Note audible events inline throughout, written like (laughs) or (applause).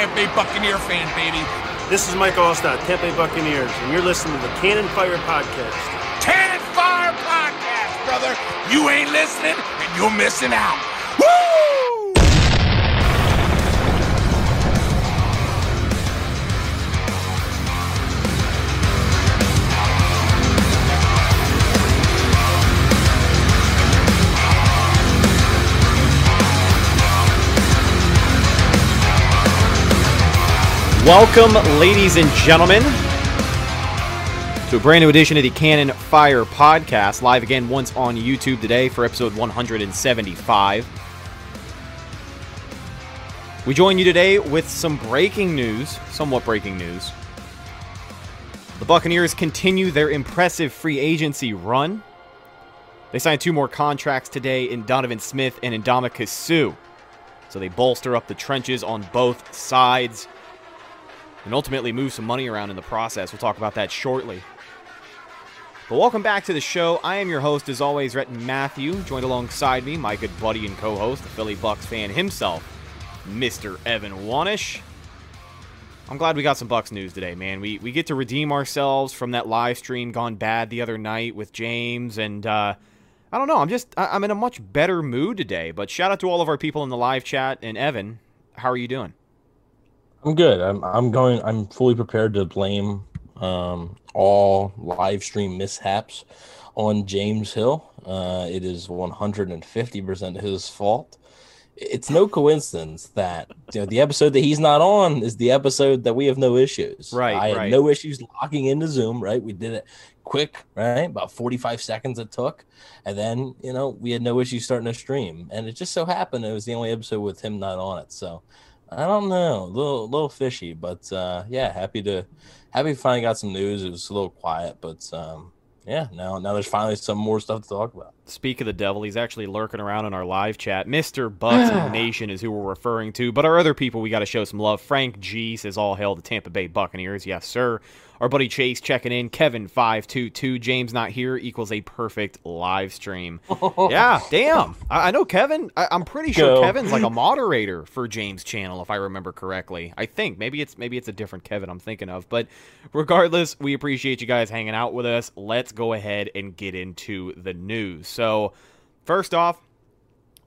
Tampa Bay Buccaneer fan, baby. This is Mike Alstott, Tampa Bay Buccaneers, and you're listening to the Cannon Fire Podcast. Cannon Fire Podcast, brother. You ain't listening, and you're missing out. Welcome, ladies and gentlemen, to a brand new edition of the Cannon Fire Podcast, live again once on YouTube today for episode 175. We join you today with some breaking news, somewhat breaking news. The Buccaneers continue their impressive free agency run. They signed two more contracts today in Donovan Smith and in Suh. So they bolster up the trenches on both sides and ultimately move some money around in the process. We'll talk about that shortly. But welcome back to the show. I am your host, as always, Rhett Matthew, joined alongside me, my good buddy and co-host, the Philly Bucks fan himself, Mr. Evan Wanish. I'm glad we got some Bucks news today, man. We we get to redeem ourselves from that live stream gone bad the other night with James, and uh, I don't know. I'm just I'm in a much better mood today. But shout out to all of our people in the live chat and Evan. How are you doing? I'm good. I'm I'm going. I'm fully prepared to blame um, all live stream mishaps on James Hill. Uh, it is 150 percent his fault. It's no coincidence that you know the episode that he's not on is the episode that we have no issues. Right, I had right. no issues logging into Zoom. Right, we did it quick. Right, about 45 seconds it took, and then you know we had no issues starting to stream. And it just so happened it was the only episode with him not on it. So. I don't know, a little little fishy, but uh, yeah, happy to happy finally got some news. It was a little quiet, but um, yeah, now now there's finally some more stuff to talk about. Speak of the devil, he's actually lurking around in our live chat. Mr. Bucks (sighs) Nation is who we're referring to, but our other people we got to show some love. Frank G says all hail the Tampa Bay Buccaneers. Yes, sir. Our buddy Chase checking in. Kevin five two two. James not here equals a perfect live stream. (laughs) yeah, damn. I, I know Kevin. I, I'm pretty sure Go. Kevin's like a moderator for James' channel, if I remember correctly. I think maybe it's maybe it's a different Kevin I'm thinking of. But regardless, we appreciate you guys hanging out with us. Let's go ahead and get into the news. So, first off,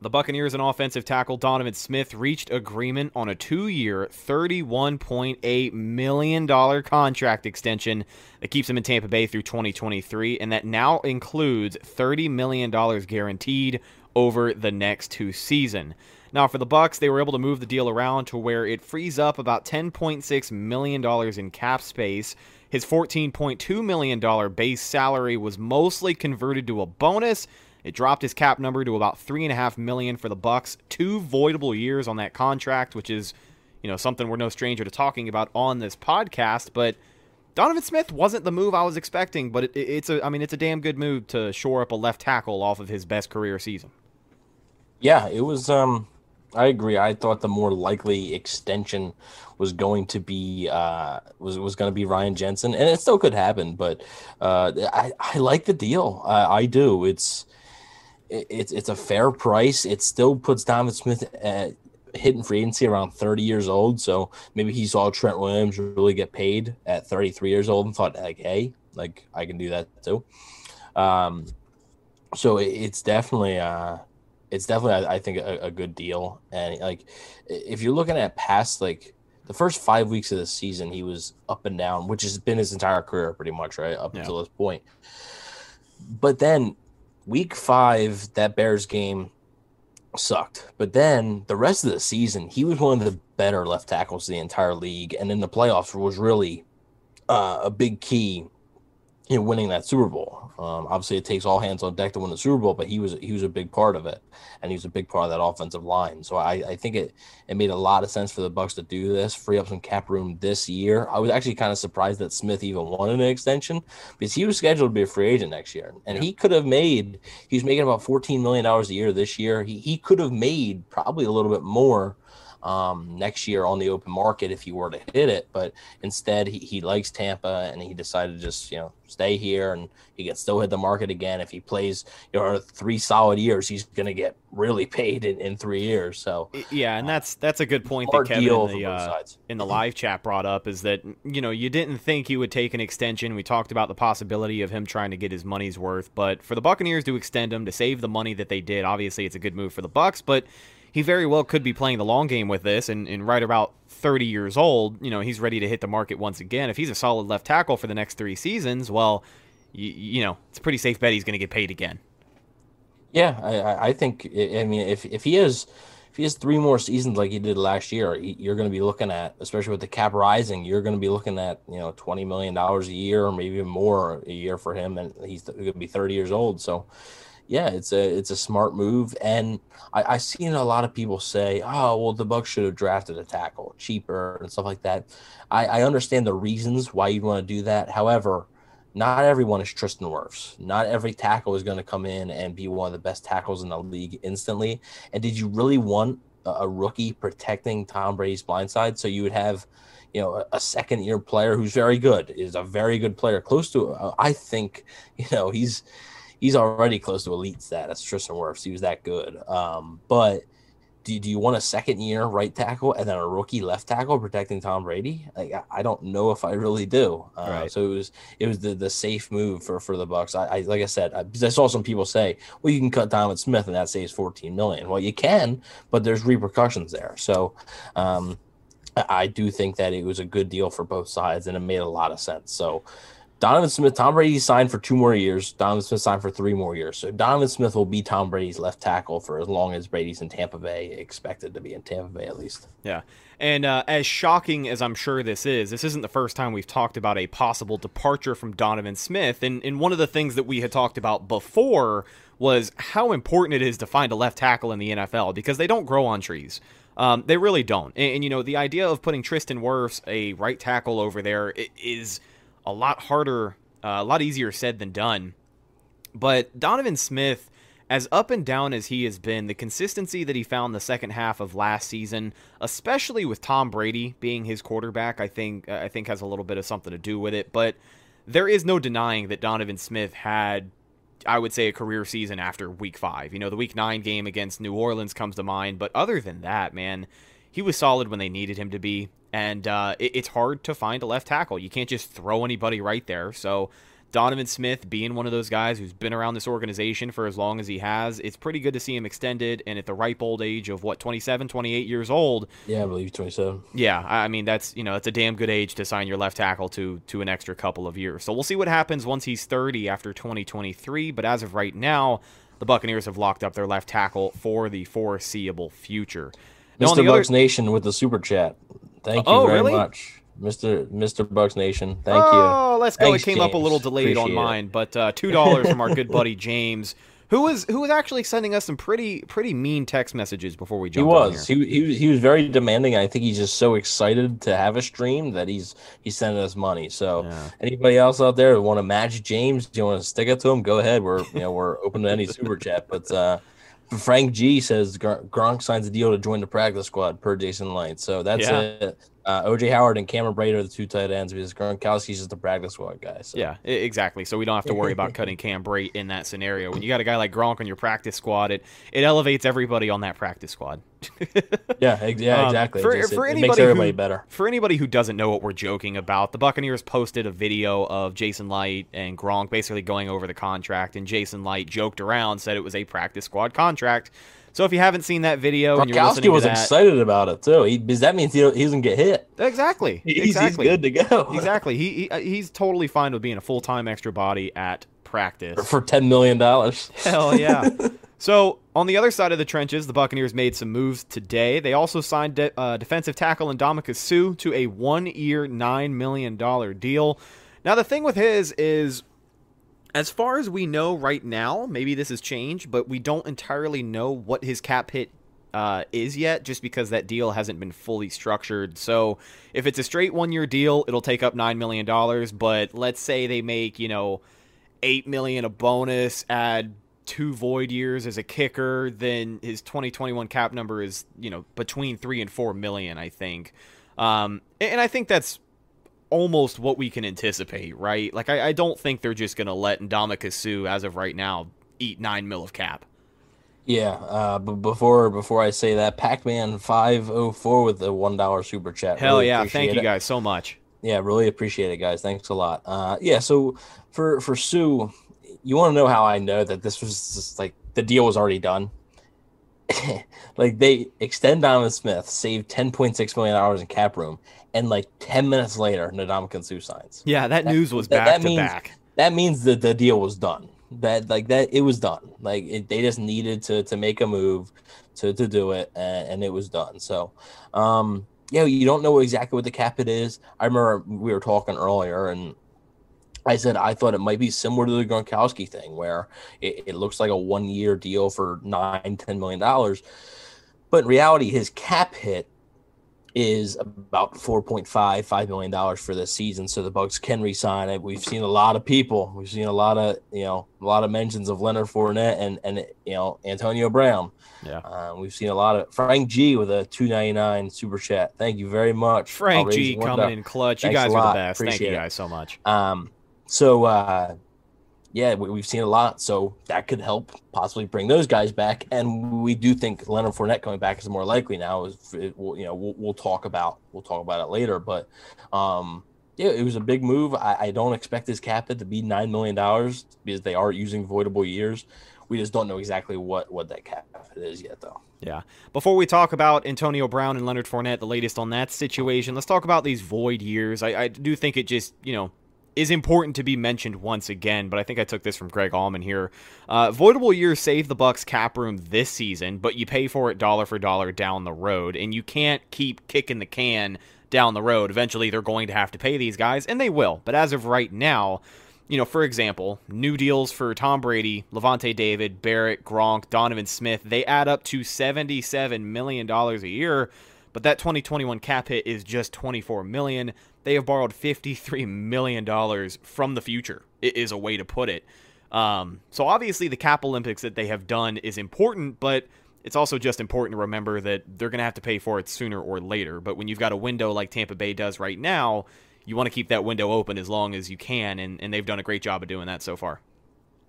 the Buccaneers and offensive tackle Donovan Smith reached agreement on a two-year, $31.8 million contract extension that keeps him in Tampa Bay through 2023, and that now includes $30 million guaranteed over the next two seasons. Now, for the Bucks, they were able to move the deal around to where it frees up about $10.6 million in cap space. His $14.2 million base salary was mostly converted to a bonus. It dropped his cap number to about three and a half million for the Bucks. Two voidable years on that contract, which is, you know, something we're no stranger to talking about on this podcast. But Donovan Smith wasn't the move I was expecting, but it, it's a, I mean, it's a damn good move to shore up a left tackle off of his best career season. Yeah, it was. Um, I agree. I thought the more likely extension was going to be uh, was was going to be Ryan Jensen, and it still could happen. But uh, I I like the deal. I, I do. It's it- it's it's a fair price. It still puts Donovan Smith at hitting free agency around 30 years old. So maybe he saw Trent Williams really get paid at 33 years old and thought like, hey, like I can do that too. Um, so it- it's definitely uh it's definitely I, I think a, a good deal and like if you're looking at past like the first five weeks of the season he was up and down which has been his entire career pretty much right up Yeah. until this point but then week five that bears game sucked. But then the rest of the season he was one of the better left tackles in the entire league. And in the playoffs was really uh, a big key you know, winning that Super Bowl. Um, obviously, it takes all hands on deck to win the Super Bowl, but he was he was a big part of it, and he was a big part of that offensive line. So I, I think it it made a lot of sense for the Bucks to do this, free up some cap room this year. I was actually kind of surprised that Smith even wanted an extension because he was scheduled to be a free agent next year, and he could have made he was making about fourteen million dollars a year this year. He he could have made probably a little bit more um, next year on the open market if he were to hit it. But instead, he, he likes Tampa and he decided to just you know stay here and he can still hit the market again if he plays you know three solid years. He's going to get really paid in, in three years. So yeah, and that's that's a good point that Kevin in the, uh, in the live chat brought up is that you know you didn't think he would take an extension. We talked about the possibility of him trying to get his money's worth, but for the Buccaneers to extend him to save the money that they did, obviously it's a good move for the Bucks, but he very well could be playing the long game with this and, and right about 30 years old, you know, he's ready to hit the market once again. If he's a solid left tackle for the next three seasons, well, you, you know, it's a pretty safe bet he's going to get paid again. Yeah, I, I think, I mean, if, if he has, if he has three more seasons like he did last year, you're going to be looking at, especially with the cap rising, you're going to be looking at, you know, $20 million a year or maybe even more a year for him. And he's going to be 30 years old. So, yeah, it's a it's a smart move, and I, I've seen a lot of people say, "Oh, well, the Bucks should have drafted a tackle cheaper and stuff like that." I, I understand the reasons why you'd want to do that. However, not everyone is Tristan Wirfs. Not every tackle is going to come in and be one of the best tackles in the league instantly. And did you really want a, rookie protecting Tom Brady's blindside? So you would have, you know, a, a second year player who's very good, is a very good player, close to. Uh, I think, (laughs) you know, he's he's already close to elite status. Tristan Wirfs, he was that good. Um, but do, do you want a second year right tackle and then a rookie left tackle protecting Tom Brady? Like, I, I don't know if I really do. Uh, right. So it was it was the, the safe move for, for the Bucks. I, I like I said, I, I saw some people say, well, you can cut Donovan Smith and that saves 14 million. Well, you can, but there's repercussions there. So um, I do think that it was a good deal for both sides and it made a lot of sense. So Donovan Smith, Tom Brady signed for two more years. Donovan Smith signed for three more years. So Donovan Smith will be Tom Brady's left tackle for as long as Brady's in Tampa Bay, expected to be in Tampa Bay at least. Yeah. And uh, as shocking as I'm sure this is, this isn't the first time we've talked about a possible departure from Donovan Smith. And, and one of the things that we had talked about before was how important it is to find a left tackle in the NFL because they don't grow on trees. Um, they really don't. And, and, you know, the idea of putting Tristan Wirfs, a right tackle over there, is – a lot harder, uh, a lot easier said than done. But Donovan Smith, as up and down as he has been, the consistency that he found the second half of last season, especially with Tom Brady being his quarterback, I think I think has a little bit of something to do with it. But there is no denying that Donovan Smith had I would say a career season after week five. You know, the week nine game against New Orleans comes to mind, but other than that, man, he was solid when they needed him to be and uh, it, it's hard to find a left tackle. You can't just throw anybody right there. So Donovan Smith being one of those guys who's been around this organization for as long as he has, it's pretty good to see him extended and at the ripe old age of what 27, 28 years old. Yeah, I believe 27. Yeah, I mean that's you know it's a damn good age to sign your left tackle to to an extra couple of years. So we'll see what happens once he's 30 after 2023. But as of right now, the Buccaneers have locked up their left tackle for the foreseeable future. Mr. Bucks other... Nation with the super chat. Thank you oh, very really? much. Mr. Mr. Bucks Nation. Thank oh, you. Oh, let's go. Thanks, it came James. up a little delayed Appreciate on mine, it. but uh, two dollars from our good buddy (laughs) James, who was who was actually sending us some pretty pretty mean text messages before we jumped. He was. He, he he was very demanding. I think he's just so excited to have a stream that he's he's sending us money. So yeah. anybody else out there that want to match James? Do you want to stick it to him? Go ahead. We're you know we're open to any super chat, but. uh Frank G says Gronk signs a deal to join the practice squad per Jason Licht. So that's yeah. it. Uh, OJ Howard and Cameron Brate are the two tight ends because Gronkowski's just the practice squad guy. So. Yeah, exactly. So we don't have to worry about (laughs) cutting Cam Brate in that scenario. When you got a guy like Gronk on your practice squad, it it elevates everybody on that practice squad. (laughs) yeah, yeah, um, exactly. Um, for, just, for it, anybody it makes everybody who, better. For anybody who doesn't know what we're joking about, the Buccaneers posted a video of Jason Licht and Gronk basically going over the contract, and Jason Licht joked around, said it was a practice squad contract. So if you haven't seen that video, Gronkowski was that, excited about it too. He, because that means he, he doesn't get hit. Exactly. He's, exactly. he's good to go. exactly. He, he uh, he's totally fine with being a full time extra body at practice for ten million dollars. Hell yeah. (laughs) so on the other side of the trenches, the Buccaneers made some moves today. They also signed de- uh, defensive tackle Ndamukong Suh to a one year, nine million dollar deal. Now the thing with his is As far as we know right now, maybe this has changed, but we don't entirely know what his cap hit uh, is yet, just because that deal hasn't been fully structured. So if it's a straight one year deal, it'll take up nine million dollars. But let's say they make you know eight million a bonus, add two void years as a kicker, then his 2021 cap number is you know between three and four million, I think. Um, and I think that's almost what we can anticipate, right? Like I, I don't think they're just gonna let Ndamukong Suh as of right now eat nine mil of cap. Yeah, uh, but before before I say that, Pac Man five oh four with the one dollar super chat. Hell Really yeah! Thank you guys so much. Yeah, really appreciate it, guys. Thanks a lot. Uh, yeah, so for for Suh, you want to know how I know that this was just like the deal was already done. (laughs) like they extend Donovan Smith, save ten point six million dollars in cap room, and like ten minutes later, Ndamukong Suh signs. Yeah, that, news was that- back that to means- back. That means that the deal was done. That like that it was done. Like it, they just needed to to make a move to to do it, and, and it was done. So, um, yeah, you don't know exactly what the cap it is. I remember we were talking earlier, and I said I thought it might be similar to the Gronkowski thing, where it, it looks like a one year deal for nine, ten million dollars, but in reality, his cap hit is about 4.5 5 million dollars for this season so the bucks can resign it we've seen a lot of people we've seen a lot of you know a lot of mentions of leonard Fournette and and you know antonio brown Yeah. uh, we've seen a lot of frank g with a 299 super chat thank you very much Frank G coming dollar. in clutch. You guys are the best. Thank you Appreciate it. guys so much. Um, so uh, yeah, we, we've seen a lot. So that could help possibly bring those guys back, and we do think Leonard Fournette coming back is more likely now. Is it, you know we'll, we'll talk about we'll talk about it later, but um, yeah, it was a big move. I, I don't expect his cap hit to be nine million dollars because they are using voidable years. We just don't know exactly what what that cap hit is yet, though. Yeah. Before we talk about Antonio Brown and Leonard Fournette, the latest on that situation, let's talk about these void years. I, I do think it just, you know, is important to be mentioned once again, but I think I took this from Greg Auman here. Uh, voidable years save the Bucks cap room this season, but you pay for it dollar for dollar down the road, and you can't keep kicking the can down the road. Eventually, they're going to have to pay these guys, and they will. But as of right now, you know, for example, new deals for Tom Brady, Lavonte David, Barrett, Gronk, Donovan Smith, they add up to $77 million a year, but that 2021 cap hit is just 24 million. They have borrowed 53 million dollars from the future. It is a way to put it. Um, so obviously the cap Olympics that they have done is important, but it's also just important to remember that they're going to have to pay for it sooner or later. But when you've got a window like Tampa Bay does right now, you want to keep that window open as long as you can, and, and they've done a great job of doing that so far.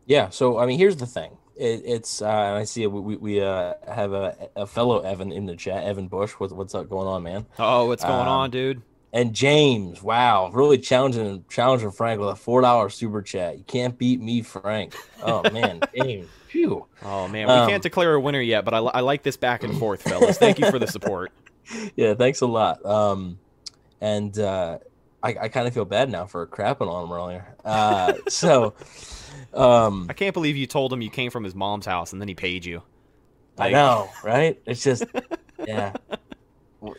Yeah. So I mean, here's the thing. It, it's uh, and I see we we, we uh, have a, a fellow Evan in the chat, Evan Bush. What, what's up going on, man? Oh, what's going Um, on, dude? And James, wow, really challenging challenging Frank with a four dollar super chat. You can't beat me, Frank. Oh man, (laughs) James, phew. Oh man, we um, can't declare a winner yet, but I, I like this back and forth, fellas. Thank you for the support. (laughs) Yeah, thanks a lot. Um, and uh, I I kind of feel bad now for crapping on him earlier. Uh, (laughs) so, um, I can't believe you told him you came from his mom's house and then he paid you. I know, right? It's just, yeah,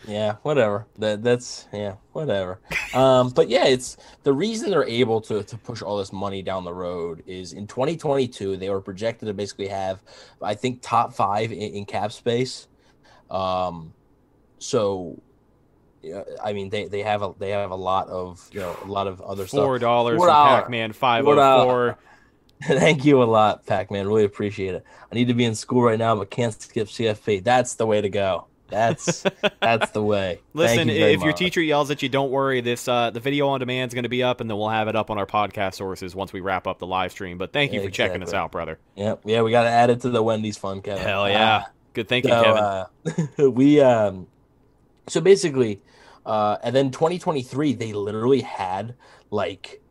yeah, whatever. That that's yeah, whatever. Um, but yeah, it's the reason they're able to to push all this money down the road is in 2022 they were projected to basically have, I think, top five in, in cap space. Um, so. Yeah, I mean, they, they have a they have a lot of you know a lot of other stuff. Four dollars Four from. Pac-Man five oh four. (laughs) Thank you a lot, Pac Man. Really appreciate it. I need to be in school right now, but can't skip CFP. That's the way to go. That's that's the way. (laughs) Listen, you if your much. teacher yells at you, don't worry. This uh, the video on demand is going to be up, and then we'll have it up on our podcast sources once we wrap up the live stream. But thank you for checking us out, brother. yeah, yeah, we got to add it to the Wendy's fun, Kevin. Hell yeah, good thinking, So, Kevin. uh, (laughs) we um, so basically, uh, and then 2023, they literally had like,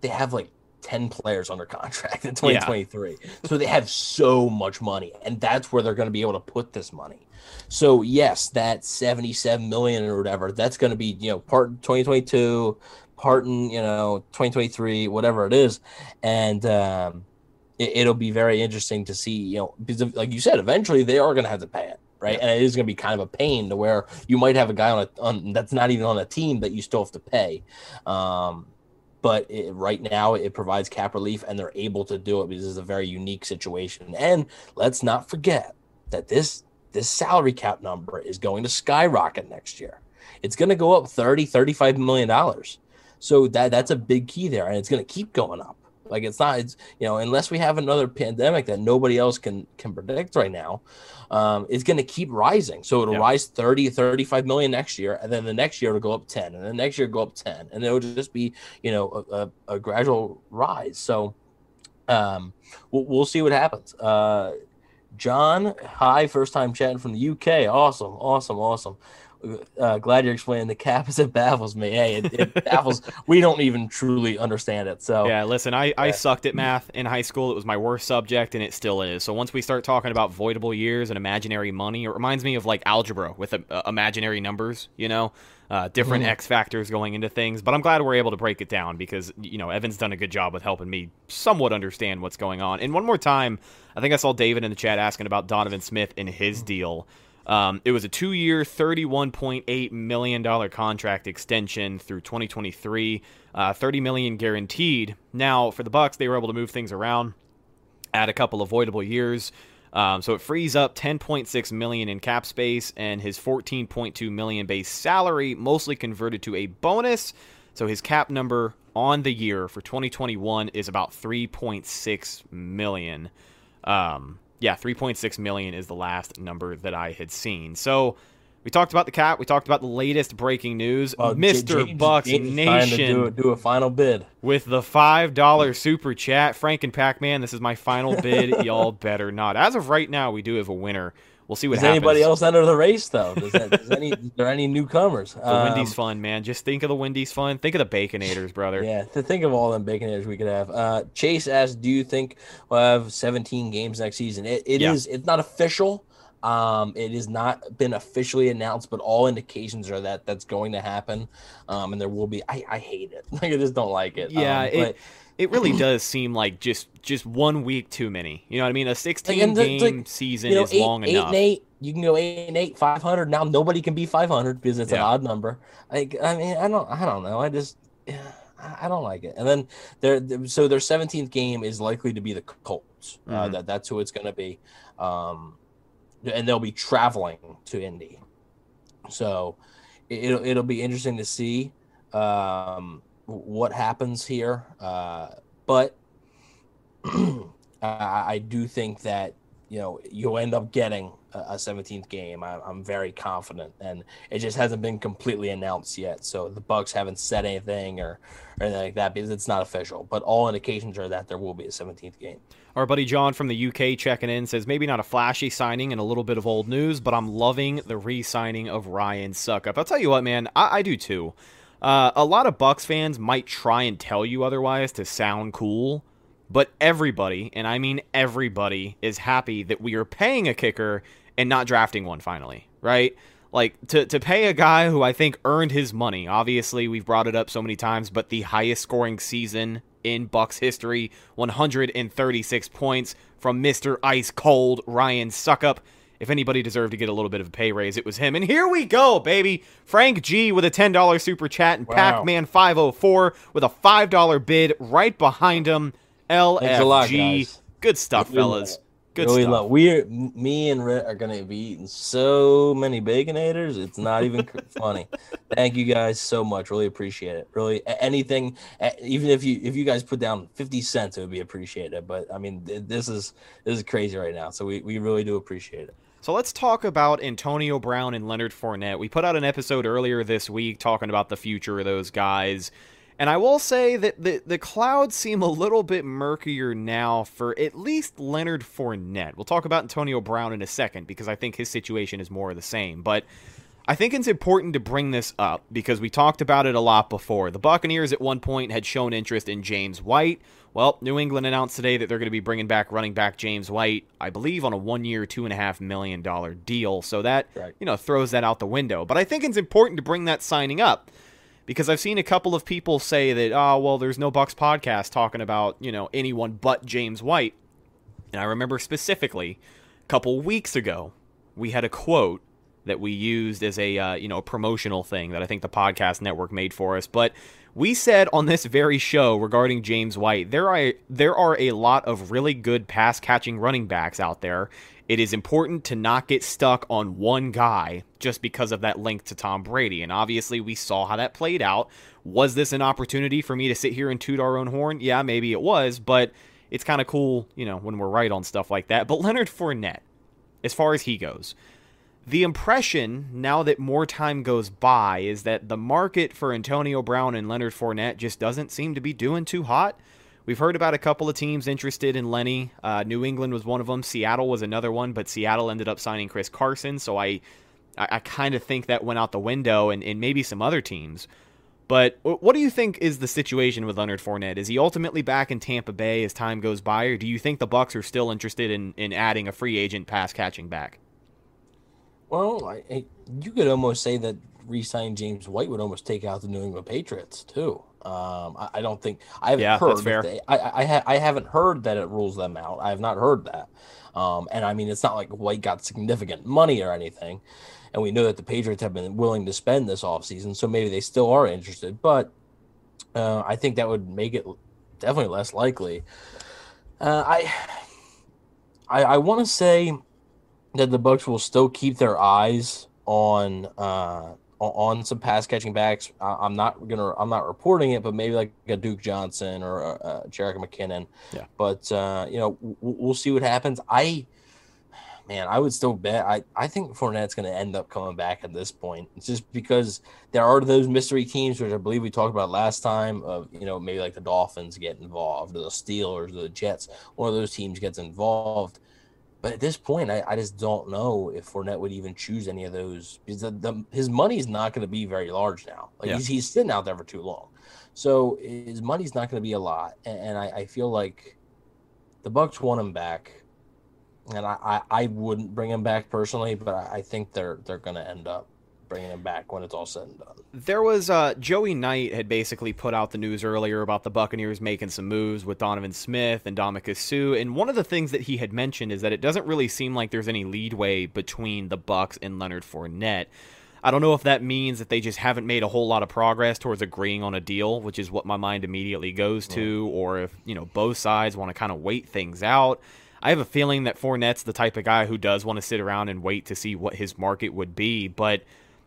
they have like 10 players under contract in 2023. So they have so much money, and that's where they're going to be able to put this money. So yes, that 77 million or whatever, that's going to be you know part 2022, part in you know 2023, whatever it is, and um, it, it'll be very interesting to see you know because like you said, eventually they are going to have to pay it. Right, and it is going to be kind of a pain to where you might have a guy on a on, that's not even on a team that you still have to pay. Um, but it, right now it provides cap relief, and they're able to do it because it's a very unique situation. And let's not forget that this this salary cap number is going to skyrocket next year. It's going to go up 30, 35 million dollars. So that that's a big key there, and it's going to keep going up. Like it's not, it's you know, unless we have another pandemic that nobody else can can predict right now, um, it's going to keep rising. So it'll Yeah. rise 30, 35 million next year, and then the next year it'll go up 10, and then next year go up 10, and it'll just be, you know, a, a, a gradual rise. So um, we'll, we'll see what happens. Uh, John, hi, first time chatting from the UK. Awesome, awesome, awesome. Uh, glad you're explaining the cap as it baffles me. Hey, it, it (laughs) baffles. we don't even truly understand it. So Yeah, listen, I, I sucked at math in high school. It was my worst subject, and it still is. So once we start talking about voidable years and imaginary money, it reminds me of like algebra with uh, uh, imaginary numbers, you know, uh, different X factors going into things. But I'm glad we're able to break it down because, you know, Evan's done a good job with helping me somewhat understand what's going on. And one more time, I think I saw David in the chat asking about Donovan Smith and his deal. Um, it was a two-year, $31.8 million contract extension through 2023, uh, 30 million guaranteed. Now, for the Bucks, they were able to move things around, add a couple avoidable years. Um, so it frees up 10.6 million in cap space, and his 14.2 million base salary mostly converted to a bonus. So his cap number on the year for 2021 is about 3.6 million. Um, yeah, 3.6 million is the last number that I had seen. So we talked about the cap. We talked about the latest breaking news. J- Mr. Bucks James is to Nation do, do a final bid. with the five dollar super chat. Frank and Pac Man, this is my final bid. (laughs) Y'all better not. As of right now, we do have a winner. We'll see what Does happens. anybody else enter the race though? Does that, does any, (laughs) is there any newcomers? The Um, Wendy's fun, man. Just think of the Wendy's fun. Think of the Baconators, brother. Yeah, to think of all them baconators we could have. Uh, Chase asked, "Do you think we'll have 17 games next season?" It, it Yeah. is- It's not official. Um, it has not been officially announced, but all indications are that that's going to happen. Um, and there will be. I, I hate it. Like (laughs) I just don't like it. Yeah, Um, it but- it really does seem like just just one week too many. You know what I mean? A 16 the- game like, season you know, is eight, long eight enough. and eight. You can go eight and eight, 500. Now nobody can be 500 because it's an odd number. Like I mean, I don't, I don't know. I just, I I don't like it. And then their so their 17th game is likely to be the Colts. Uh, Mhm. that that's who it's going to be, um, and they'll be traveling to Indy. So it- it'll it'll be interesting to see um, what happens here. Uh, but (clears throat) I, do think that you know you'll end up getting a, a 17th game. I, I'm very confident, and it just hasn't been completely announced yet. So the Bucks haven't said anything or, or anything like that because it's not official. But all indications are that there will be a 17th game. Our buddy John from the UK checking in says maybe not a flashy signing and a little bit of old news, but I'm loving the re-signing of Ryan Succop. I'll tell you what, man, I, I do too. Uh, a lot of Bucks fans might try and tell you otherwise to sound cool, but everybody, and I mean everybody, is happy that we are paying a kicker and not drafting one finally, right? Like to to pay a guy who I think earned his money. Obviously, we've brought it up so many times, but the highest scoring season in Bucks history, 136 points from Mr. Ice Cold Ryan Succop. If anybody deserved to get a little bit of a pay raise, it was him. And here we go, baby. Frank G with a $10 super chat and Wow. Pac-Man 504 with a $5 bid right behind him. LFG. A lot. Good stuff, Really fellas. Good really stuff. love. We're me and Rhett are gonna be eating so many baconators. It's not even (laughs) funny. Thank you guys so much. Really appreciate it. Really anything, even if you if you guys put down fifty cents, it would be appreciated. But I mean, this is this is crazy right now. So we, we really do appreciate it. So let's talk about Antonio Brown and Leonard Fournette. We put out an episode earlier this week talking about the future of those guys. And I will say that the, the clouds seem a little bit murkier now for at least Leonard Fournette. We'll talk about Antonio Brown in a second because I think his situation is more of the same. But I think it's important to bring this up because we talked about it a lot before. The Buccaneers at one point had shown interest in James White. Well, New England announced today that they're going to be bringing back running back James White, I believe, on a one-year, two and a half million dollar deal. So that Right. you know throws that out the window. But I think it's important to bring that signing up because I've seen a couple of people say that, oh, well, there's no Bucks podcast talking about you know anyone but James White. And I remember specifically a couple weeks ago we had a quote that we used as a uh, you know a promotional thing that I think the podcast network made for us. But we said on this very show regarding James White, there are there are a lot of really good pass catching running backs out there. It is important to not get stuck on one guy just because of that link to Tom Brady. And obviously, we saw how that played out. Was this an opportunity for me to sit here and toot our own horn? Yeah, maybe it was, but it's kind of cool, you know, when we're right on stuff like that. But Leonard Fournette, as far as he goes, the impression now that more time goes by is that the market for Antonio Brown and Leonard Fournette just doesn't seem to be doing too hot. We've heard about a couple of teams interested in Lenny. Uh, New England was one of them. Seattle was another one, but Seattle ended up signing Chris Carson. So I, I, I kind of think that went out the window, and, and maybe some other teams. But what do you think is the situation with Leonard Fournette? Is he ultimately back in Tampa Bay as time goes by, or do you think the Bucks are still interested in, in adding a free agent pass catching back? Well, I, I, you could almost say that re-signing James White would almost take out the New England Patriots too. Um, I, I, don't think I haven't yeah, heard. They, I I, ha, I, haven't heard that it rules them out. I have not heard that. Um, and I mean, it's not like White got significant money or anything, and we know that the Patriots have been willing to spend this offseason, so maybe they still are interested. But uh, I think that would make it definitely less likely. Uh, I I, I want to say that the Bucks will still keep their eyes on uh, on some pass catching backs. I, am not gonna I'm not reporting it, but maybe like a Duke Johnson or a, a Jerick McKinnon. Yeah. But uh, you know, w- we'll see what happens. I man, I would still bet. I, I think Fournette's going to end up coming back at this point. It's just because there are those mystery teams, which I believe we talked about last time. Of you know maybe like the Dolphins get involved, or the Steelers, or the Jets. One of those teams gets involved. But at this point, I, I just don't know if Fournette would even choose any of those because the, the, his money is not going to be very large now. Like yeah. he's, he's sitting out there for too long, so his money's not going to be a lot. And, and I, I, feel like the Bucks want him back, and I, I, I wouldn't bring him back personally, but I, I think they're they're going to end up bringing him back when it's all said and done. There was uh, Joey Knight had basically put out the news earlier about the Buccaneers making some moves with Donovan Smith and Ndamukong Suh, and one of the things that he had mentioned is that it doesn't really seem like there's any leadway between the Bucks and Leonard Fournette. I don't know if that means that they just haven't made a whole lot of progress towards agreeing on a deal, which is what my mind immediately goes to, or if you know both sides want to kind of wait things out. I have a feeling that Fournette's the type of guy who does want to sit around and wait to see what his market would be, but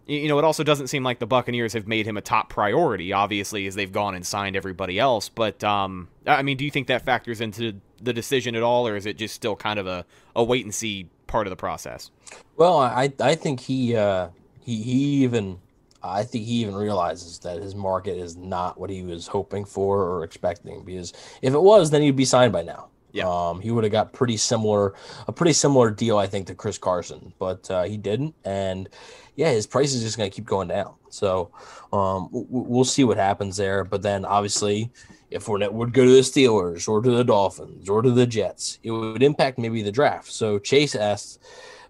you know, it also doesn't seem like the Buccaneers have made him a top priority, obviously, as they've gone and signed everybody else. But, um, I mean, do you think that factors into the decision at all, or is it just still kind of a, a wait and see part of the process? Well, I, I think he, uh, he, he even, I think he even realizes that his market is not what he was hoping for or expecting. Because if it was, then he'd be signed by now. Yeah. Um, he would have got pretty similar, a pretty similar deal, I think, to Chris Carson, but uh, he didn't. And yeah, his price is just going to keep going down. So um, we'll see what happens there. But then obviously, if Fournette would go to the Steelers or to the Dolphins or to the Jets, it would impact maybe the draft. So Chase asked,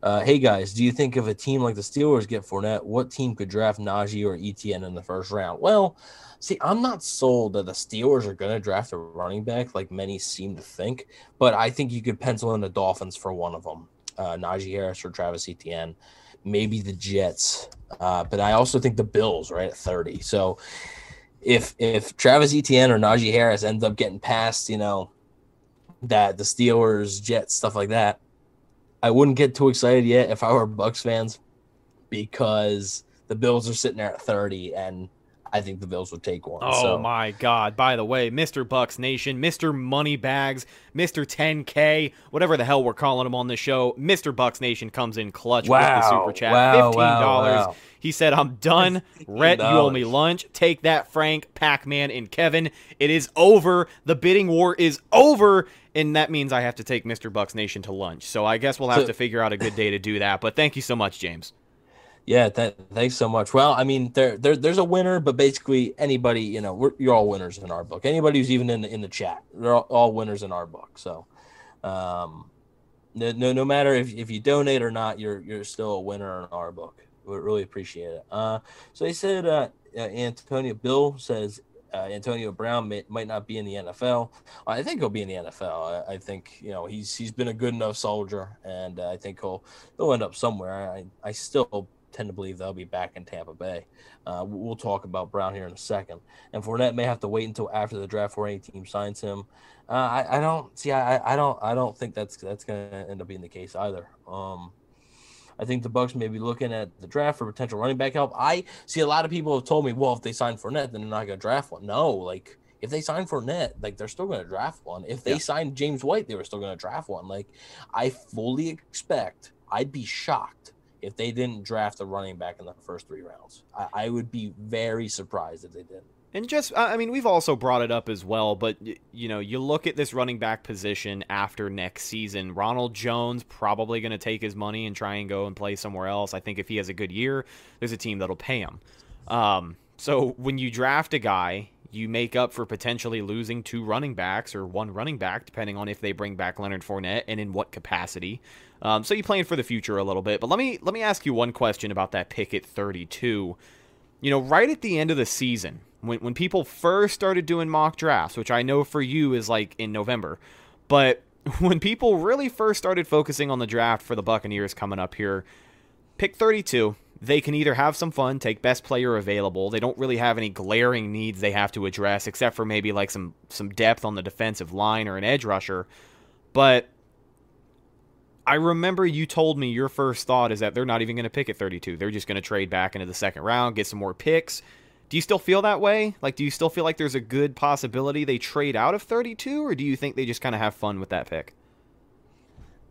uh, "Hey guys, do you think if a team like the Steelers get Fournette, what team could draft Najee or Etienne in the first round?" Well, see, I'm not sold that the Steelers are going to draft a running back like many seem to think, but I think you could pencil in the Dolphins for one of them, uh, Najee Harris or Travis Etienne maybe the Jets, uh, but I also think the Bills right at 30. So if if Travis Etienne or Najee Harris ends up getting past, you know, that the Steelers, Jets, stuff like that, I wouldn't get too excited yet if I were Bucks fans because the Bills are sitting there at 30 and I think the Bills would take one. Oh so. my God! By the way, Mr. Bucks Nation, Mr. Moneybags, Mr. 10K, whatever the hell we're calling him on the show, Mr. Bucks Nation comes in clutch wow. with the super chat, wow, fifteen dollars. Wow, he said, "I'm done. (laughs) Rhett, you owe me lunch. Take that, Frank, Pac-Man, and Kevin. It is over. The bidding war is over." And that means I have to take Mr. Bucks Nation to lunch. So I guess we'll have so, to figure out a good day to do that. But thank you so much, James. Yeah, th- thanks so much. Well, I mean, there, there there's a winner, but basically anybody, you know, you're all winners in our book. Anybody who's even in the, in the chat, they're all, all winners in our book. So, um, no, no, no matter if, if you donate or not, you're you're still a winner in our book. We really appreciate it. Uh, so they said uh, uh, Antonio Bill says uh, Antonio Brown may, might not be in the NFL. I think he'll be in the NFL. I, I, think you know he's he's been a good enough soldier, and uh, I think he'll he'll end up somewhere. I I still tend to believe they'll be back in Tampa Bay. Uh, we'll talk about Brown here in a second. And Fournette may have to wait until after the draft before any team signs him. Uh, I, I, don't see. I, I don't. I don't think that's that's going to end up being the case either. Um, I think the Bucks may be looking at the draft for potential running back help. I see a lot of people have told me, well, if they sign Fournette, then they're not going to draft one. No, like if they sign Fournette, like they're still going to draft one. If they yeah. signed James White, they were still going to draft one. Like I fully expect. I'd be shocked if they didn't draft a running back in the first three rounds. I, I would be very surprised if they didn't. And just, I mean, we've also brought it up as well, but, you know, you look at this running back position after next season. Ronald Jones probably going to take his money and try and go and play somewhere else. I think if he has a good year, there's a team that'll pay him. Um, so when you draft a guy, you make up for potentially losing two running backs or one running back, depending on if they bring back Leonard Fournette and in what capacity. Um, so you plan for the future a little bit. But let me let me ask you one question about that pick at 32. You know, right at the end of the season, when when people first started doing mock drafts, which I know for you is like in November, but (laughs) when people really first started focusing on the draft for the Buccaneers coming up here, pick 32, they can either have some fun, take best player available. They don't really have any glaring needs they have to address, except for maybe like some some depth on the defensive line or an edge rusher. But I remember you told me your first thought is that they're not even going to pick at 32. They're just going to trade back into the second round, get some more picks. Do you still feel that way? Like, do you still feel like there's a good possibility they trade out of 32, or do you think they just kind of have fun with that pick?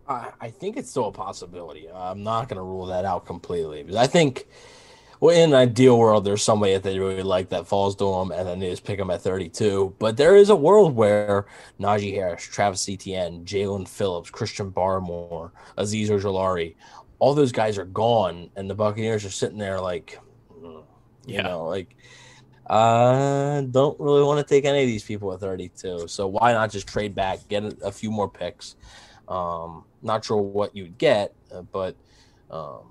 I think it's still a possibility. I'm not going to rule that out completely because I think well, in an ideal world, there's somebody that they really like that falls to them, and then they just pick them at 32. But there is a world where Najee Harris, Travis Etienne, Jaelan Phillips, Christian Barmore, Azeez Ojulari, all those guys are gone, and the Buccaneers are sitting there like, you yeah. know, like, I don't really want to take any of these people at 32. So why not just trade back, get a, a few more picks? Um, not sure what you'd get, uh, but um,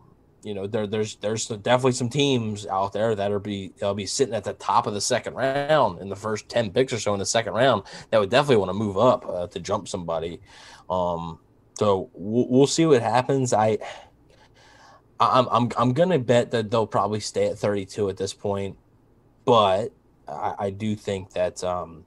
you know, there, there's there's definitely some teams out there that are be they'll be sitting at the top of the second round in the first ten picks or so in the second round that would definitely want to move up uh, to jump somebody. Um, so we'll, we'll see what happens. I. I'm I'm I'm gonna bet that they'll probably stay at 32 at this point, but I, I do think that um,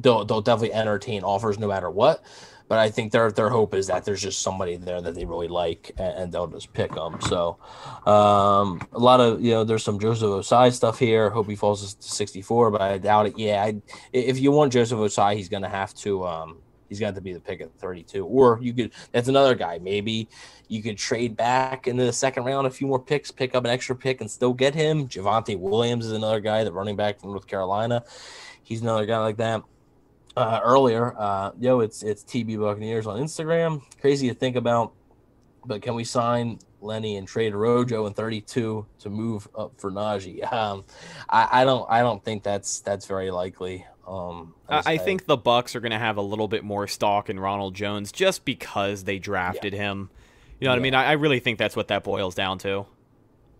they'll they'll definitely entertain offers no matter what. But I think their their hope is that there's just somebody there that they really like and, and they'll just pick them. So um, a lot of you know there's some Joseph Ossai stuff here. Hope he falls to 64, but I doubt it. Yeah, I, if you want Joseph Ossai, he's gonna have to um, he's got to be the pick at 32. Or you could that's another guy. Maybe you could trade back into the second round a few more picks, pick up an extra pick, and still get him. Javonte Williams is another guy that running back from North Carolina. He's another guy like that uh, earlier. Uh, yo, it's it's TB Buccaneers on Instagram. Crazy to think about, but can we sign Lenny and trade Rojo and 32 to move up for Najee? (laughs) Um, I, I don't I don't think that's that's very likely. Um, I, I think the Bucks are going to have a little bit more stock in Ronald Jones just because they drafted yeah. him. You know what yeah. I mean? I, I really think that's what that boils down to.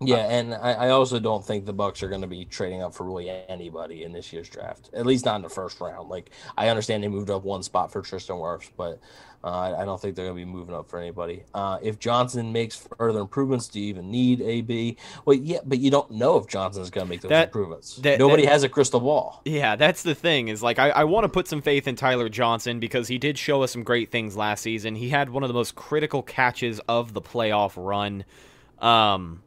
Yeah, and I, I, also don't think the Bucks are going to be trading up for really anybody in this year's draft. At least not in the first round. Like I understand they moved up one spot for Tristan Wirfs, but uh, I don't think they're going to be moving up for anybody. Uh, if Johnson makes further improvements, do you even need AB? Well, yeah, but you don't know if Johnson is going to make those that, improvements. That, Nobody that, has a crystal ball. Yeah, that's the thing. Is like I, I want to put some faith in Tyler Johnson because he did show us some great things last season. He had one of the most critical catches of the playoff run. Um,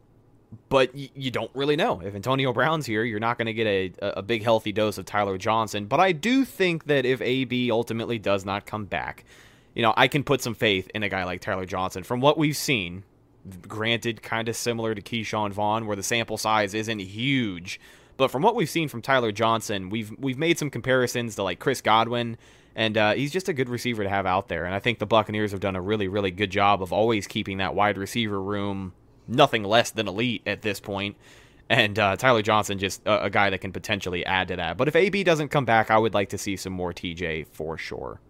but y- you don't really know. If Antonio Brown's here, you're not going to get a, a big healthy dose of Tyler Johnson. But I do think that if AB ultimately does not come back, you know, I can put some faith in a guy like Tyler Johnson. From what we've seen, granted, kind of similar to Ke'Shawn Vaughn, where the sample size isn't huge. But from what we've seen from Tyler Johnson, we've we've made some comparisons to like Chris Godwin, and uh, he's just a good receiver to have out there. And I think the Buccaneers have done a really really good job of always keeping that wide receiver room nothing less than elite at this point. And uh, Tyler Johnson, just a, a, guy that can potentially add to that. But if AB doesn't come back, I would like to see some more TJ for sure.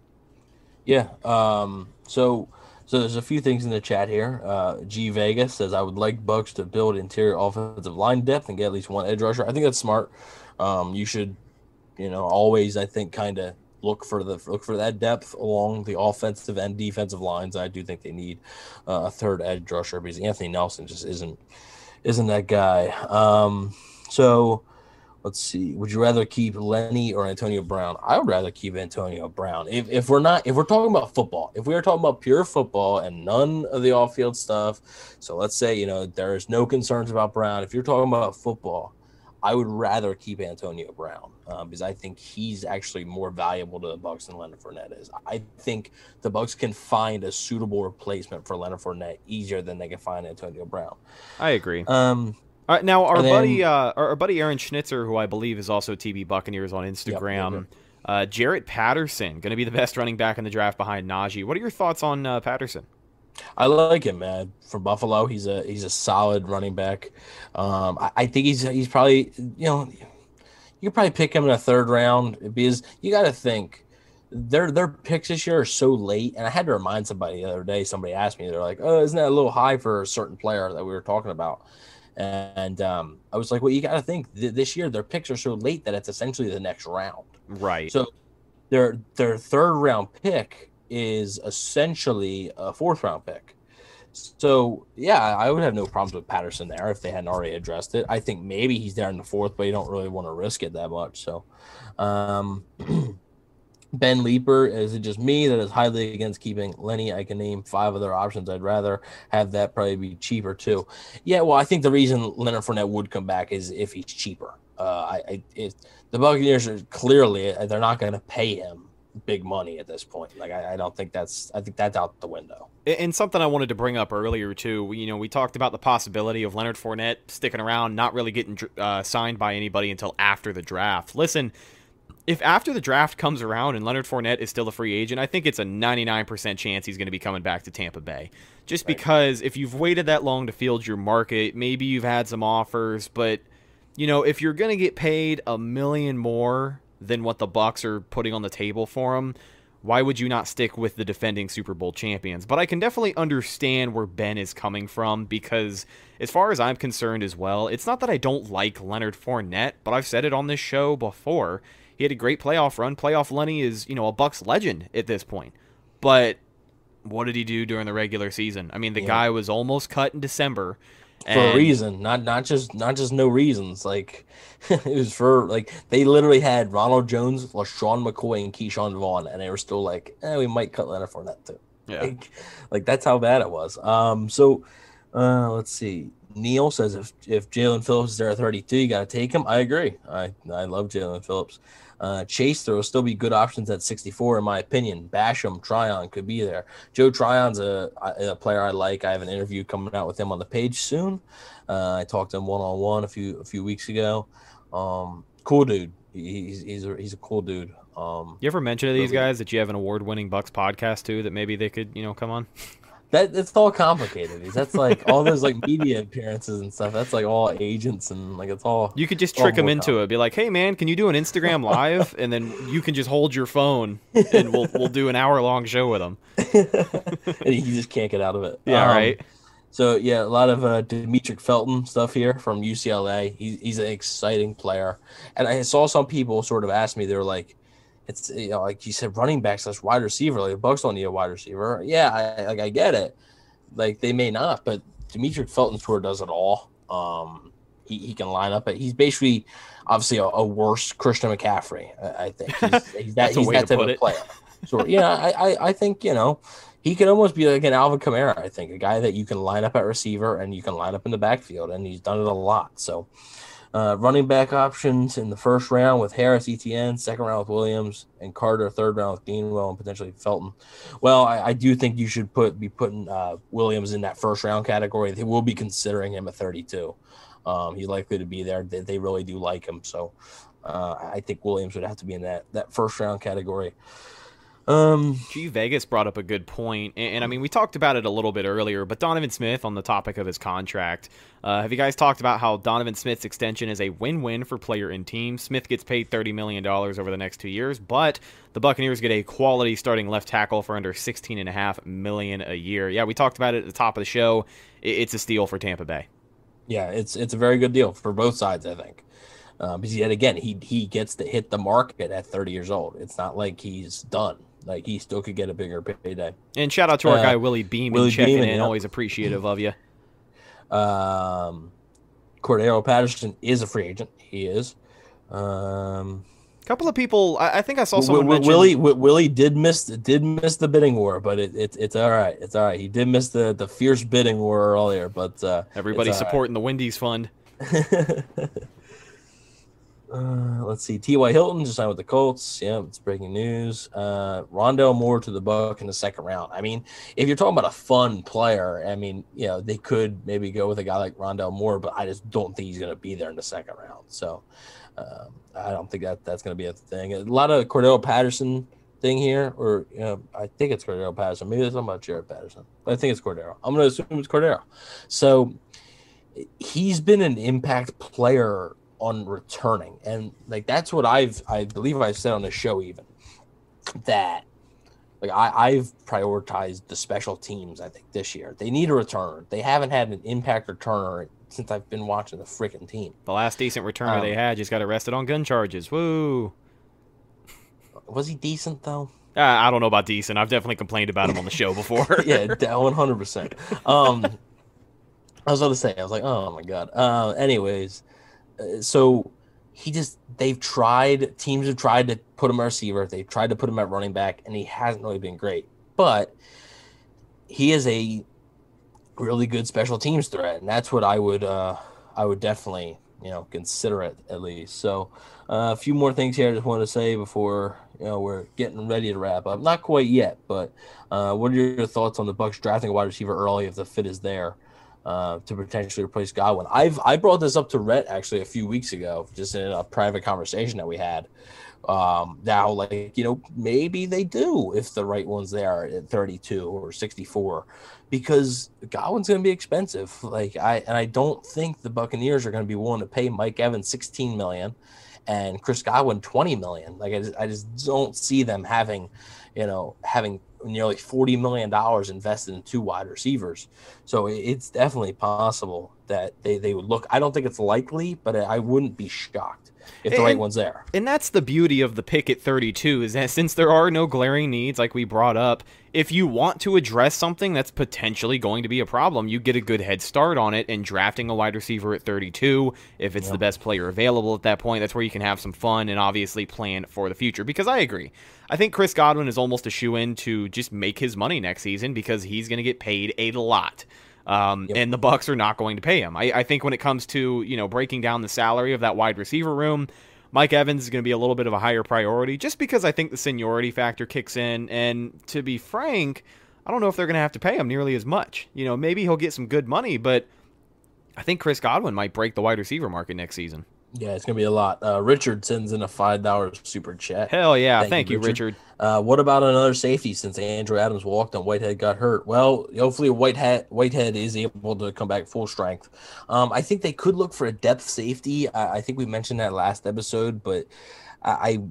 Yeah. Um, so, so there's a few things in the chat here. Uh, G Vegas says I would like Bucs to build interior offensive line depth and get at least one edge rusher. I think that's smart. Um, you should, you know, always I think kind of look for the look for that depth along the offensive and defensive lines. I do think they need uh, a third edge rusher because Anthony Nelson just isn't isn't that guy. Um, so let's see. Would you rather keep Lenny or Antonio Brown? I would rather keep Antonio Brown. If, if we're not, if we're talking about football, if we are talking about pure football and none of the off field stuff, so let's say, you know, there's no concerns about Brown. If you're talking about football, I would rather keep Antonio Brown um, because I think he's actually more valuable to the Bucs than Leonard Fournette is. I think the Bucs can find a suitable replacement for Leonard Fournette easier than they can find Antonio Brown. I agree. Um, All right, now our and buddy, then- uh, our, buddy Aaron Schnitzer, who I believe is also TB Buccaneers on Instagram, uh, Jarrett Patterson, going to be the (laughs) best running back in the draft behind Najee. What are your thoughts on uh, Patterson? I like him, man. From Buffalo, he's a he's a solid running back. Um, I, I think he's he's probably you know you could probably pick him in a third round because you got to think their their picks this year are so late. And I had to remind somebody the other day. Somebody asked me, they're like, "Oh, isn't that a little high for a certain player that we were talking about?" And um, I was like, "Well, you got to think th- this year their picks are so late that it's essentially the next round." Right. So their their third round pick is essentially a fourth round pick. So yeah, I would have no problems with Patterson there if they hadn't already addressed it. I think maybe he's there in the fourth, but you don't really want to risk it that much. So um (clears throat) Ben Leaper, is it just me that is highly against keeping Lenny? I can name five other options. I'd rather have that probably be cheaper too. Yeah, well, I think the reason Leonard Fournette would come back is if he's cheaper. Uh, I, I the Buccaneers are clearly they're not going to pay him big money at this point. Like I, I don't think that's I think that's out the window. And something I wanted to bring up earlier too, you know, we talked about the possibility of Leonard Fournette sticking around, not really getting uh, signed by anybody until after the draft. Listen, if after the draft comes around and Leonard Fournette is still a free agent, I think it's a 99% chance he's going to be coming back to Tampa Bay. Just because if you've waited that long to field your market, maybe you've had some offers, but you know, if you're going to get paid a million more than what the Bucks are putting on the table for him, why would you not stick with the defending Super Bowl champions? But I can definitely understand where Ben is coming from because, as far as I'm concerned as well, it's not that I don't like Leonard Fournette, but I've said it on this show before. He had a great playoff run. Playoff Lenny is, you know, a Bucks legend at this point. But what did he do during the regular season? I mean, the Yeah. guy was almost cut in December. For a reason, not not just not just no reasons. Like (laughs) it was for like they literally had Ronald Jones, LeSean McCoy, and Ke'Shawn Vaughn, and they were still like, eh, we might cut Leonard Fournette too. Yeah. Like, like that's how bad it was. Um, so uh, let's see. Neil says if if Jaelan Phillips is there at 32, you got to take him. I agree. I I love Jaelan Phillips. Uh, Chase, there will still be good options at 64, in my opinion. Basham, Tryon could be there. Joe Tryon's a, a player I like. I have an interview coming out with him on the page soon. Uh, I talked to him one on one a few a few weeks ago. Um, cool dude. He's he's a, he's a cool dude. Um, You ever mention to these guys that you have an award-winning Bucks podcast too that maybe they could, you know, come on? (laughs) That it's all complicated. That's like all those like media appearances and stuff. That's like all agents and like it's all. You could just trick them into it. Be like, "Hey, man, can you do an Instagram live?" (laughs) and then you can just hold your phone, and we'll we'll do an hour-long show with them. (laughs) and you just can't get out of it. Yeah, Um, right. So yeah, a lot of uh, Demetric Felton stuff here from UCLA. He, he's an exciting player, and I saw some people sort of ask me. They were like, "It's you know, like you said, running back slash wide receiver. Like the Bucks don't need a wide receiver." Yeah, I, like I get it. Like they may not, but Demetric Felton of does it all. Um, he, he can line up. It. He's basically obviously a, a worse Christian McCaffrey. I, I think he's, he's (laughs) that That's a he's way that to type of it. player. So yeah, I, I I think you know he could almost be like an Alvin Kamara. I think a guy that you can line up at receiver and you can line up in the backfield, and he's done it a lot. So, uh, running back options in the first round with Harris, Etienne, second round with Williams and Carter, third round with Gainwell and potentially Felton. Well, I, I do think you should put be putting uh, Williams in that first round category. They will be considering him at 32. Um, he's likely to be there. They, they really do like him, so uh, I think Williams would have to be in that that first round category. Um, G Vegas brought up a good point, and, and I mean we talked about it a little bit earlier. But Donovan Smith, on the topic of his contract, uh, have you guys talked about how Donovan Smith's extension is a win-win for player and team? Smith gets paid thirty million dollars over the next two years, but the Buccaneers get a quality starting left tackle for under sixteen and a half million a year. Yeah, we talked about it at the top of the show. I- It's a steal for Tampa Bay. yeah, it's it's a very good deal for both sides, I think. Uh, because yet again, he he gets to hit the market at 30 years old. It's not like he's done. Like he still could get a bigger payday. And shout out to our Uh, guy Willie Beam Willie checking Beeman, in. yeah. Always appreciative of you. Um, Cordarrelle Patterson is a free agent. He is. Um, A couple of people, I, I think I saw someone mention. Willie Wi- Willie did miss did miss the bidding war, but it, it it's all right. It's all right. He did miss the the fierce bidding war earlier, but uh, Everybody's it's all right. supporting the Wendy's fund. (laughs) Uh, let's see. T.Y. Hilton just signed with the Colts. Yeah, it's breaking news. Uh, Rondale Moore to the Buck in the second round. I mean, if you're talking about a fun player, I mean, you know, they could maybe go with a guy like Rondale Moore, but I just don't think he's going to be there in the second round. So um, I don't think that that's going to be a thing. A lot of Cordell Patterson thing here, or you know, I think it's Cordarrelle Patterson. Maybe it's talking about Jared Patterson, but I think it's Cordarrelle. I'm going to assume it's Cordarrelle. So he's been an impact player on returning, and like that's what I've I believe I've said on the show even that like I, I've prioritized the special teams. I think this year they need a returner. They haven't had an impact returner since I've been watching the freaking team. The last decent returner Um, they had just got arrested on gun charges. Woo! Was he decent though? Uh, I don't know about decent. I've definitely complained about him on the show before. (laughs) yeah, one hundred percent. Um, I was about to say, I was like, oh my god. Uh, anyways, so he just they've tried. Teams have tried to put him at receiver. They've tried to put him at running back, and he hasn't really been great. But he is a really good special teams threat, and that's what I would uh, I would definitely you know consider it at least. So uh, a few more things here I just want to say before you know we're getting ready to wrap up. Not quite yet, but uh, what are your thoughts on the Bucks drafting a wide receiver early if the fit is there? Uh, to potentially replace Godwin. I've I brought this up to Rhett actually a few weeks ago, just in a private conversation that we had. Um, now, like you know, maybe they do if the right one's there at 32 or 64, because Godwin's going to be expensive. Like I and I don't think the Buccaneers are going to be willing to pay Mike Evans 16 million and Chris Godwin 20 million. Like I just, I just don't see them having, you know, having nearly 40 million dollars invested in two wide receivers. So it's definitely possible that they, they would look. I don't think it's likely, but I wouldn't be shocked if the right And- one's there. And that's the beauty of the pick at 32 is that since there are no glaring needs like we brought up, if you want to address something that's potentially going to be a problem, you get a good head start on it and drafting a wide receiver at 32 if it's the best player available at that point, that's where you can have some fun and obviously plan for the future because I agree. I think Chris Godwin is almost a shoe in to just make his money next season because he's going to get paid a lot. Um, and the Bucks are not going to pay him. I, I think when it comes to you know breaking down the salary of that wide receiver room, Mike Evans is going to be a little bit of a higher priority just because I think the seniority factor kicks in. And to be frank, I don't know if they're going to have to pay him nearly as much. You know, maybe he'll get some good money, but I think Chris Godwin might break the wide receiver market next season. Yeah, it's gonna be a lot. Uh, Richard sends in a five dollar super chat. Hell yeah. Thank Thank, you, you, Richard. Uh, what about another safety since Andrew Adams walked and Whitehead got hurt? Well, hopefully Whitehead Whitehead is able to come back full strength. Um, I think they could look for a depth safety. I, I think we mentioned that last episode, but I